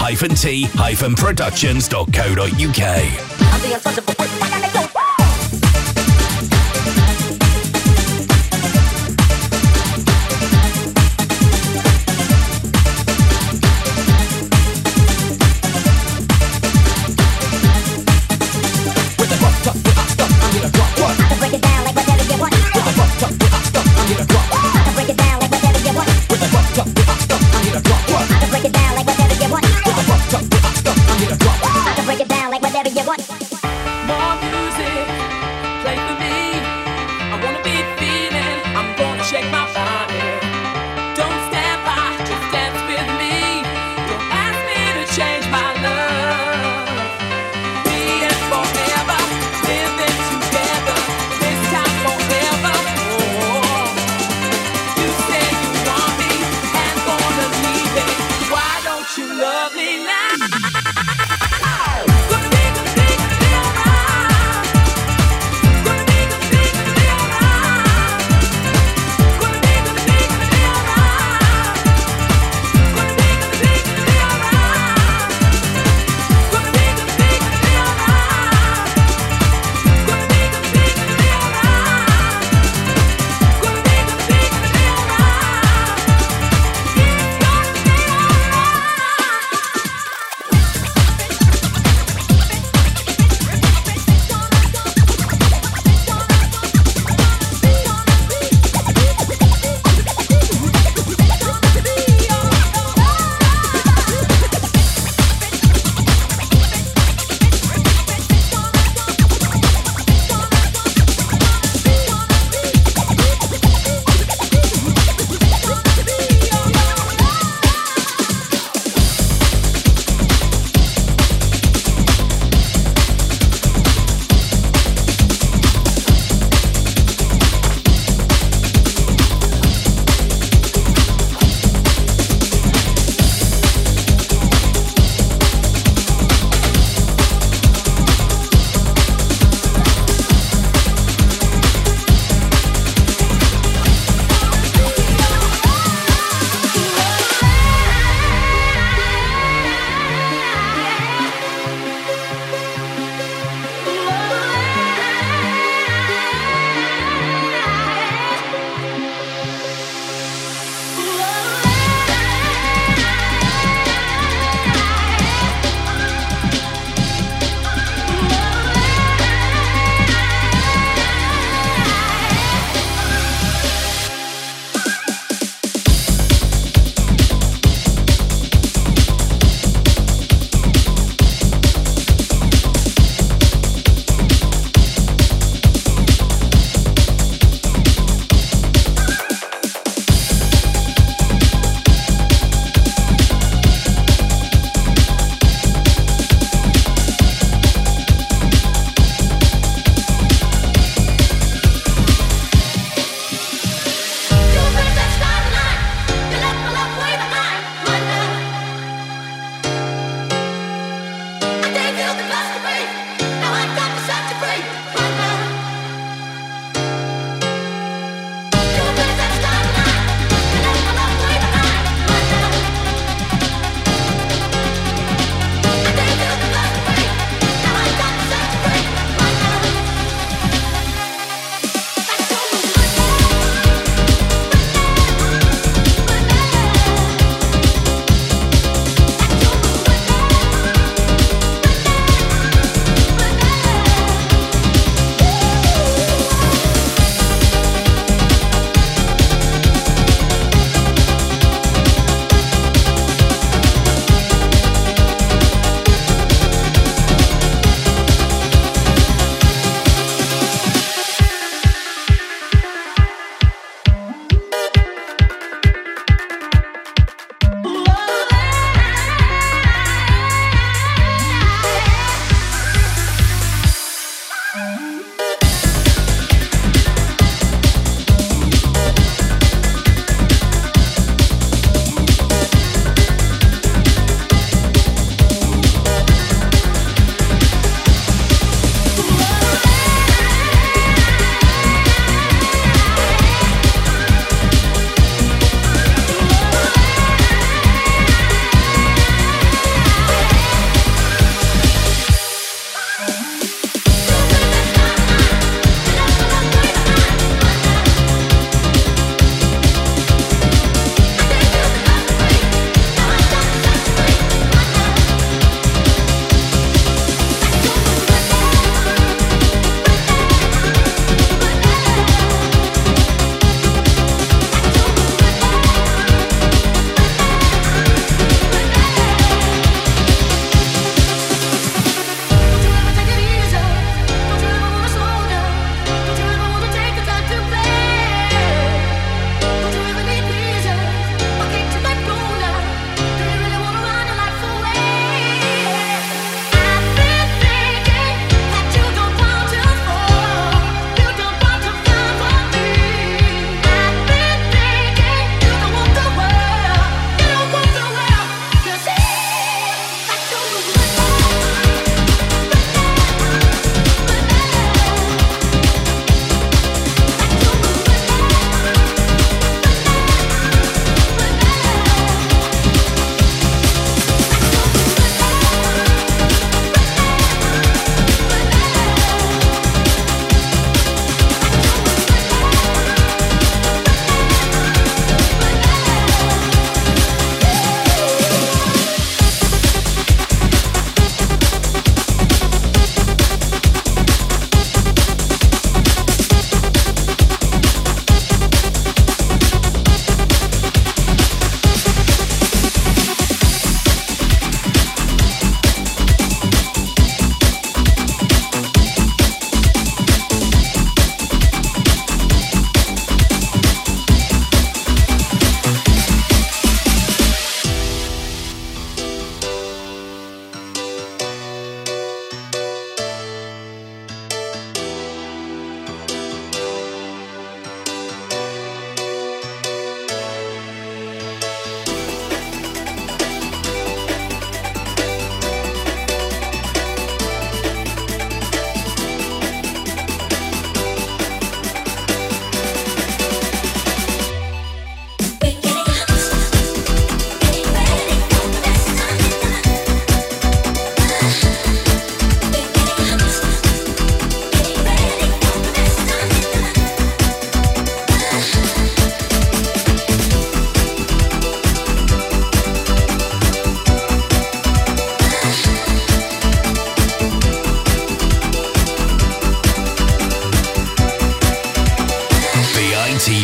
my-t-productions.co.uk.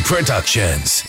Productions.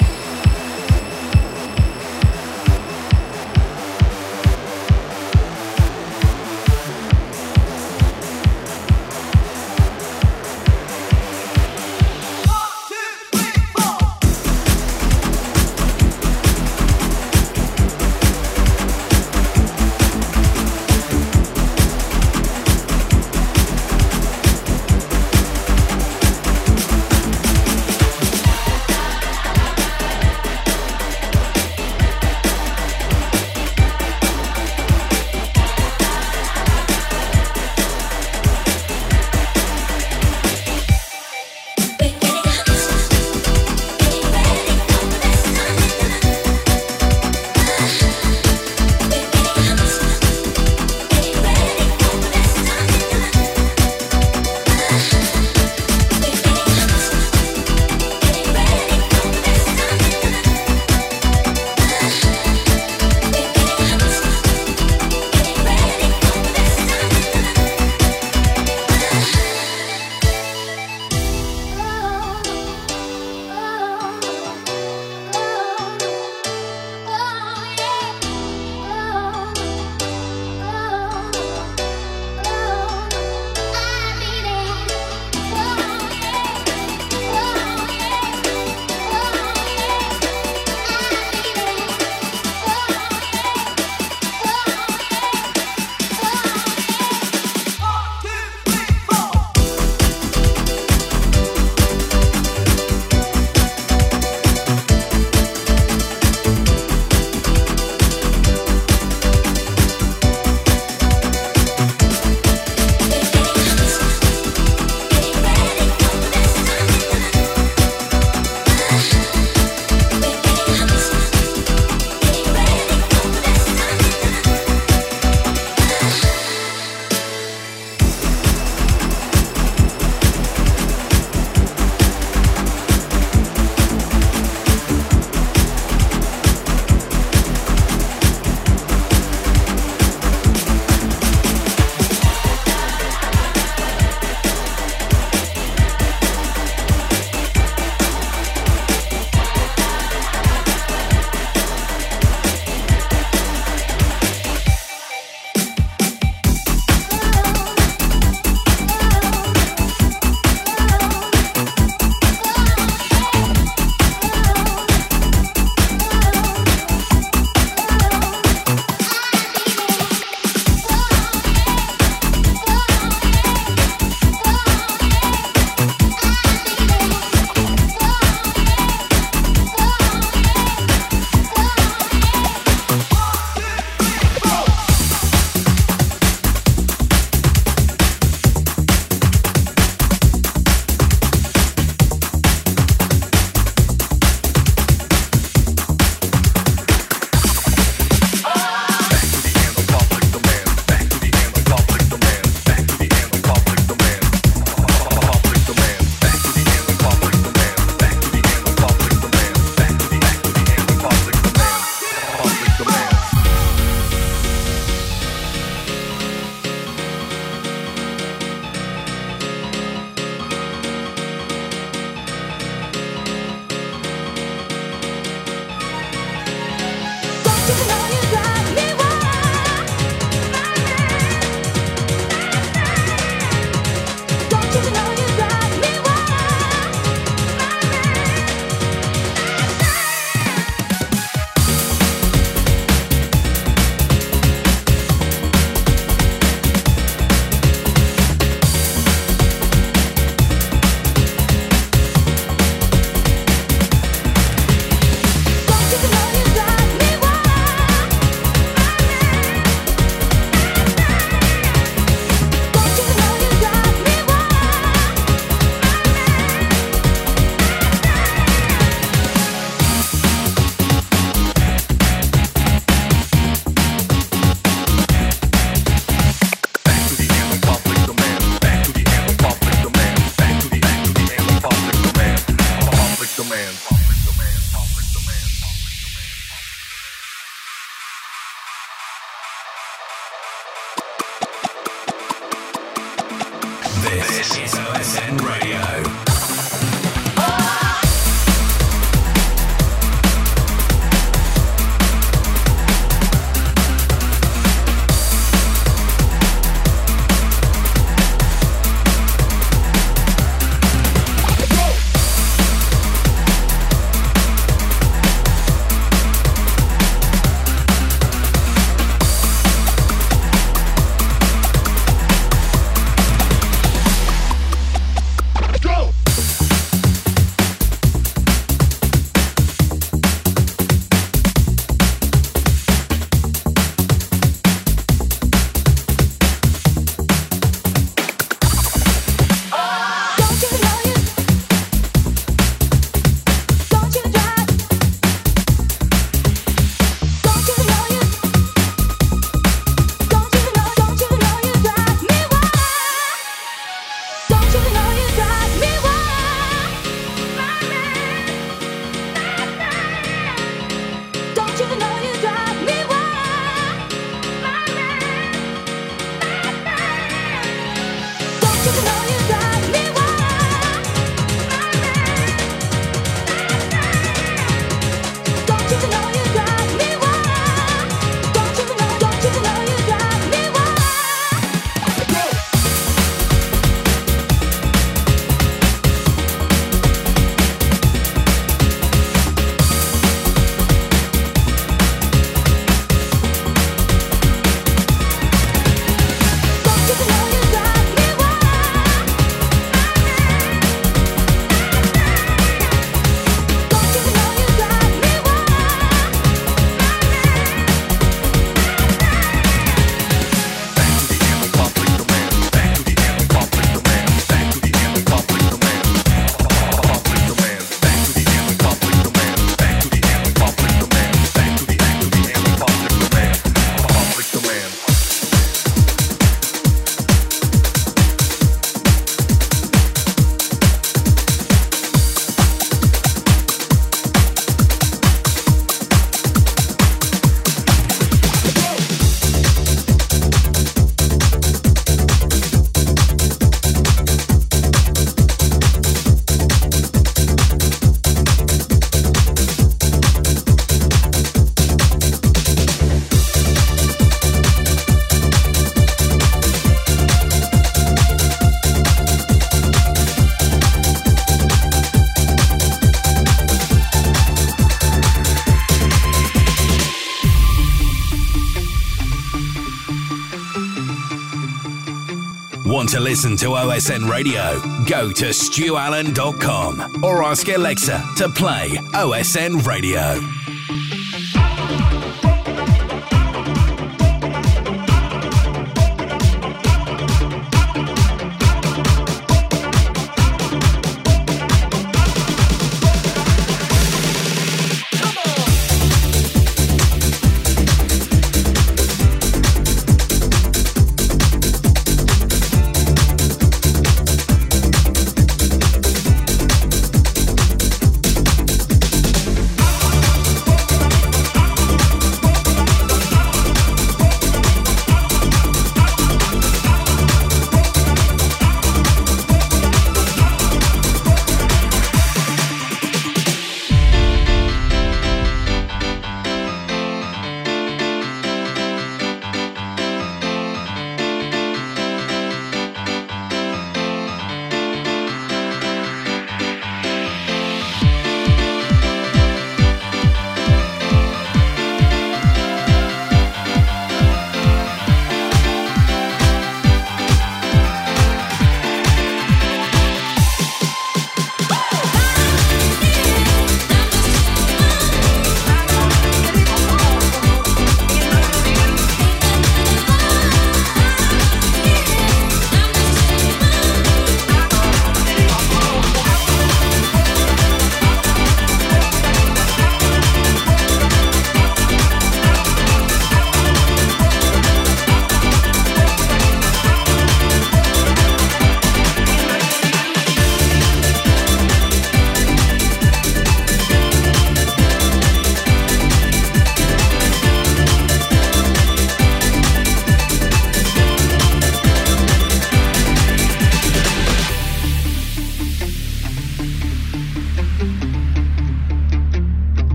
Listen to OSN Radio? Go to stuallen.com or ask Alexa to play OSN Radio.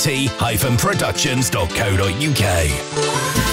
m-i-t-productions.co.uk.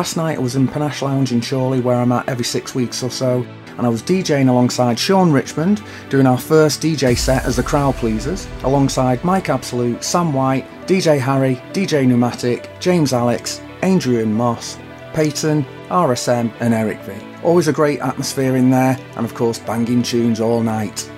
Last night I was in Panache Lounge in Chorley, where I'm at every six weeks or so, and I was DJing alongside Sean Richmond, doing our first DJ set as the Crowd Pleasers, alongside Mike Absolute, Sam White, DJ Harry, DJ Pneumatic, James Alex, Adrian Moss, Peyton, RSM, and Eric V. Always a great atmosphere in there, and of course, banging tunes all night.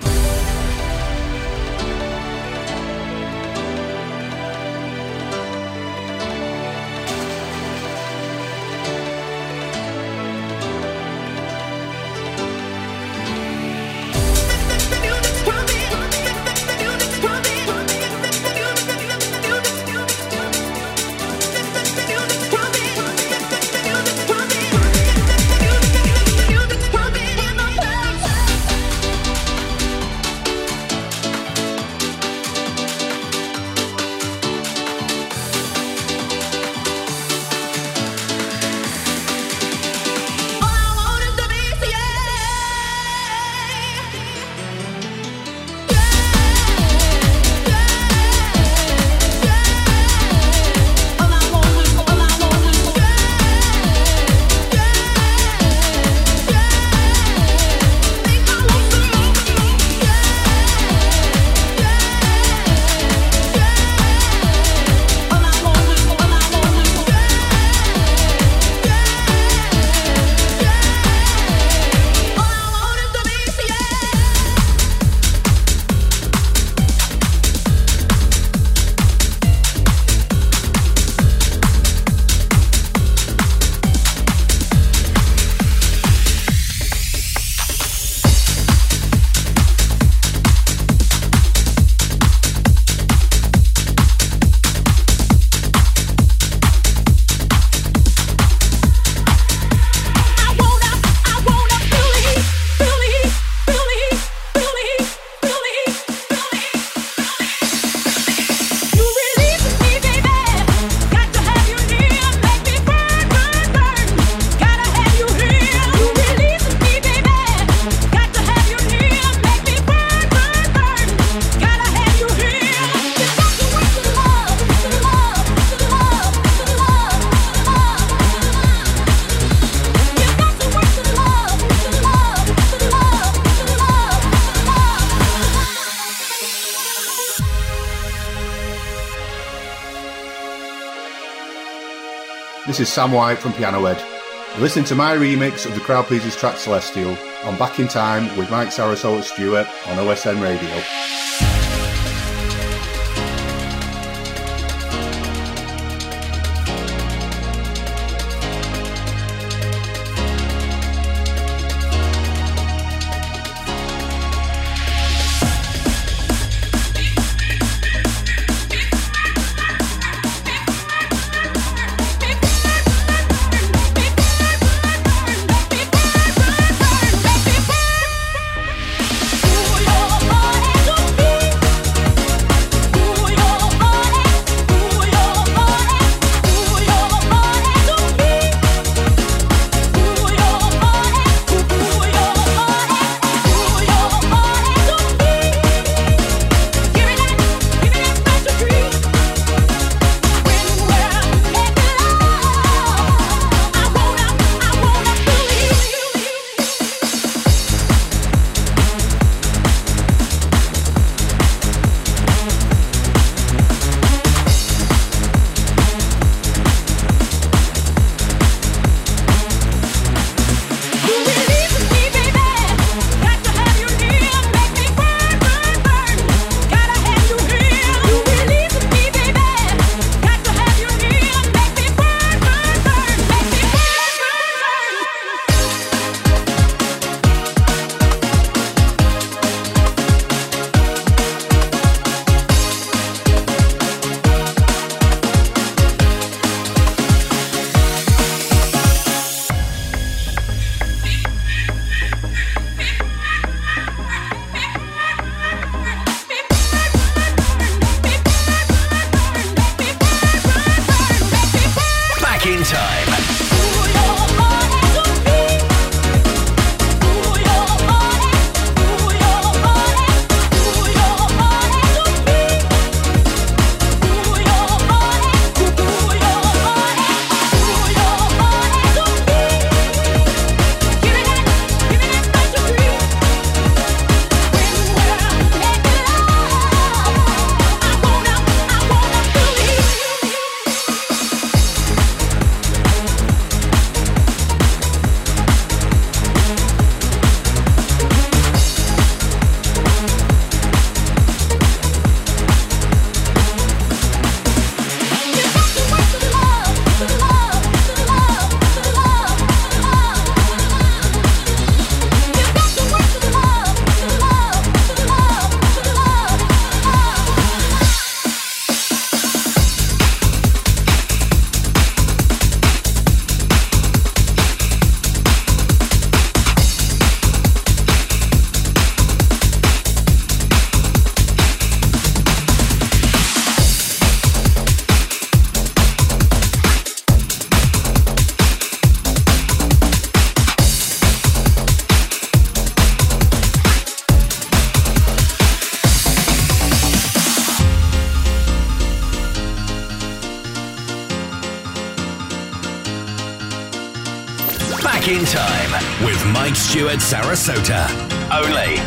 This is Sam White from Piano Ed. You're listening to my remix of the Crowd Pleasers track Celestial on Back in Time with Mike Sarasota Stewart on OSN Radio. Stewart Sarasota. Only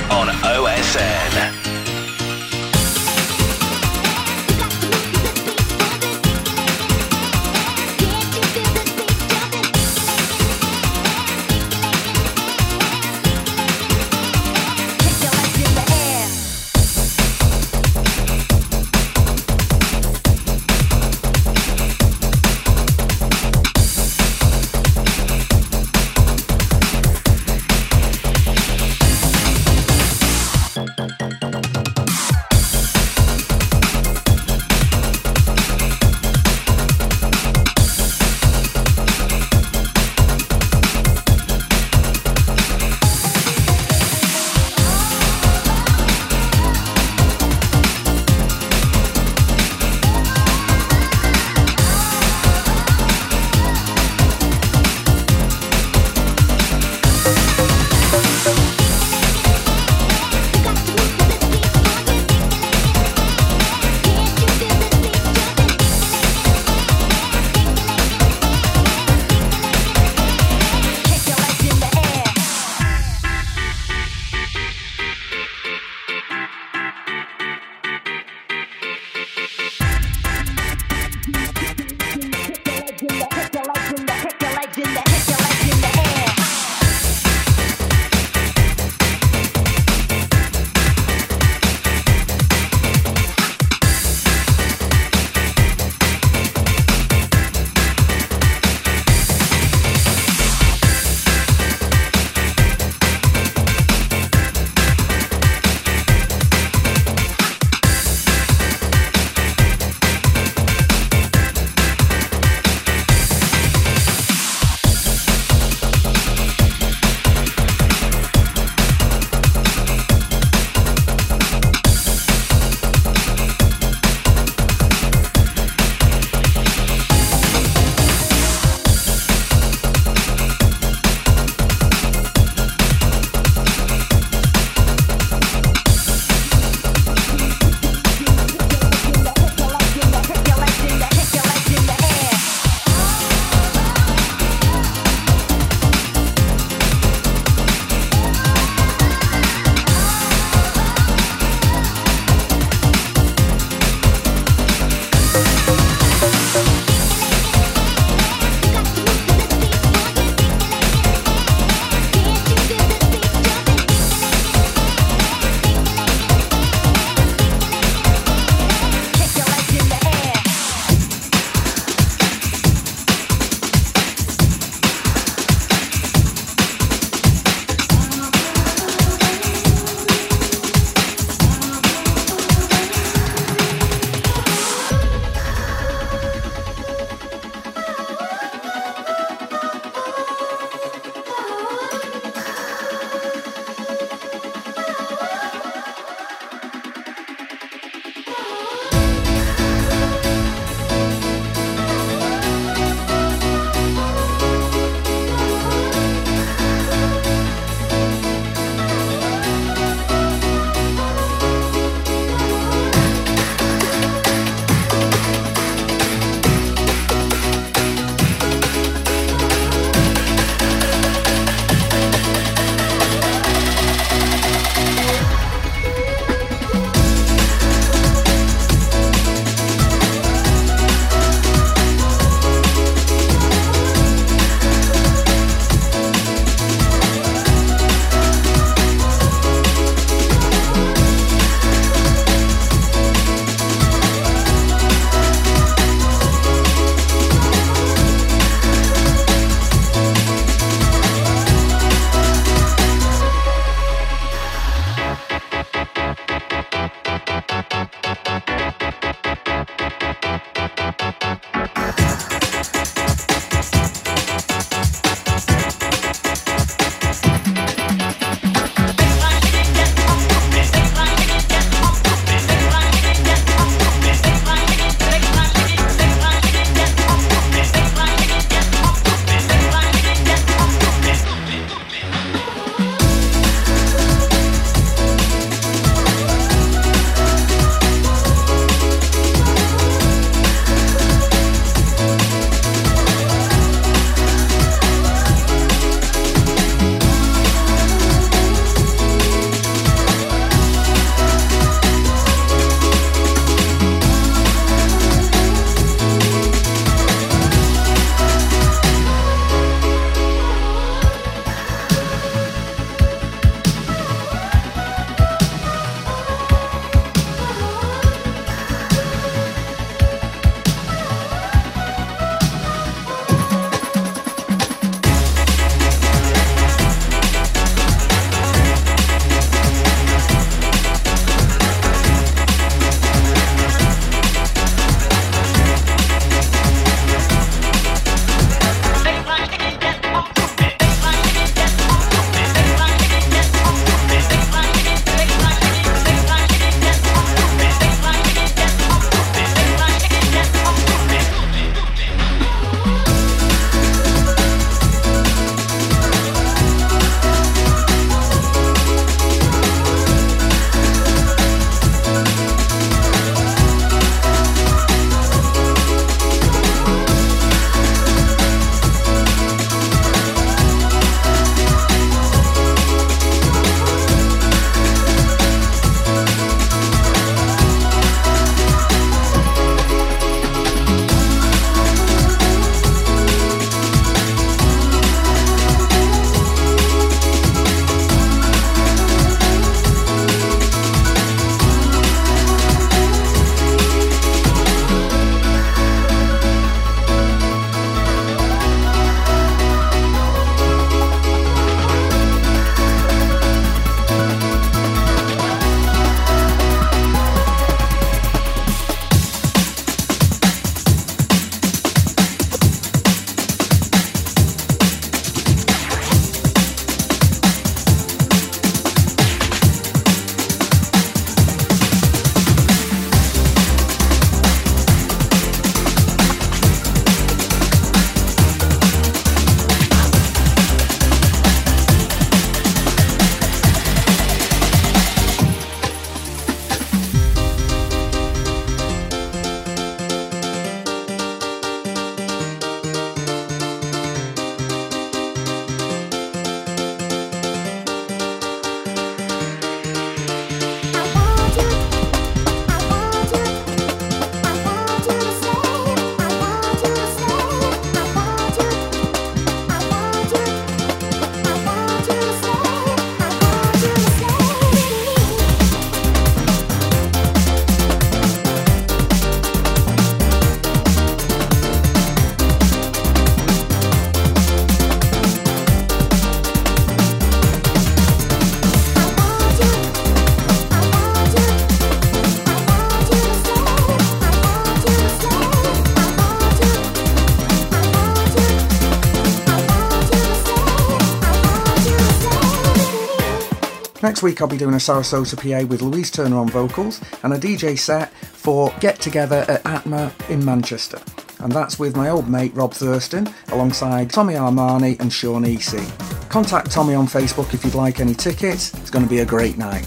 Next week I'll be doing a Sarasota PA with Louise Turner on vocals and a DJ set for Get Together at Atma in Manchester. And that's with my old mate Rob Thurston alongside Tommy Armani and Sean Easy. Contact Tommy on Facebook if you'd like any tickets. It's going to be a great night.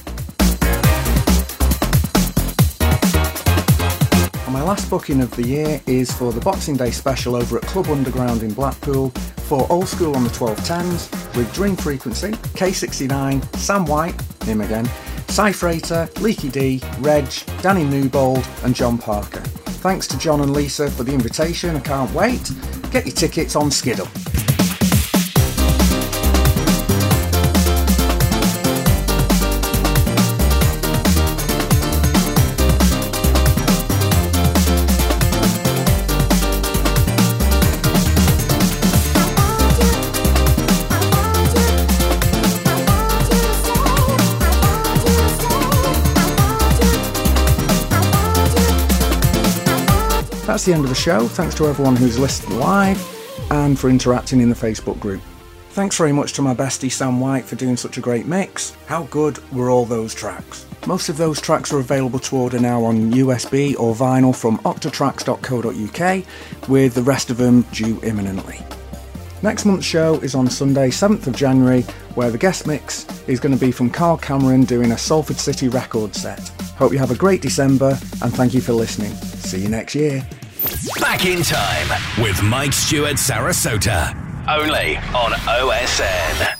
And my last booking of the year is for the Boxing Day special over at Club Underground in Blackpool for Old School on the 1210s with Dream Frequency, K69, Sam White, him again, Cy Leaky D, Reg, Danny Newbold, and John Parker. Thanks to John and Lisa for the invitation, I can't wait. Get your tickets on Skiddle. That's the end of the show. Thanks to everyone who's listened live and for interacting in the Facebook group. Thanks very much to my bestie Sam White for doing such a great mix. How good were all those tracks? Most of those tracks are available to order now on USB or vinyl from octatracks.co.uk, with the rest of them due imminently. Next month's show is on Sunday, 7th of January, where the guest mix is going to be from Carl Cameron doing a Salford City record set. Hope you have a great December and thank you for listening. See you next year. Back in time with Mike Stewart Sarasota. Only on OSN.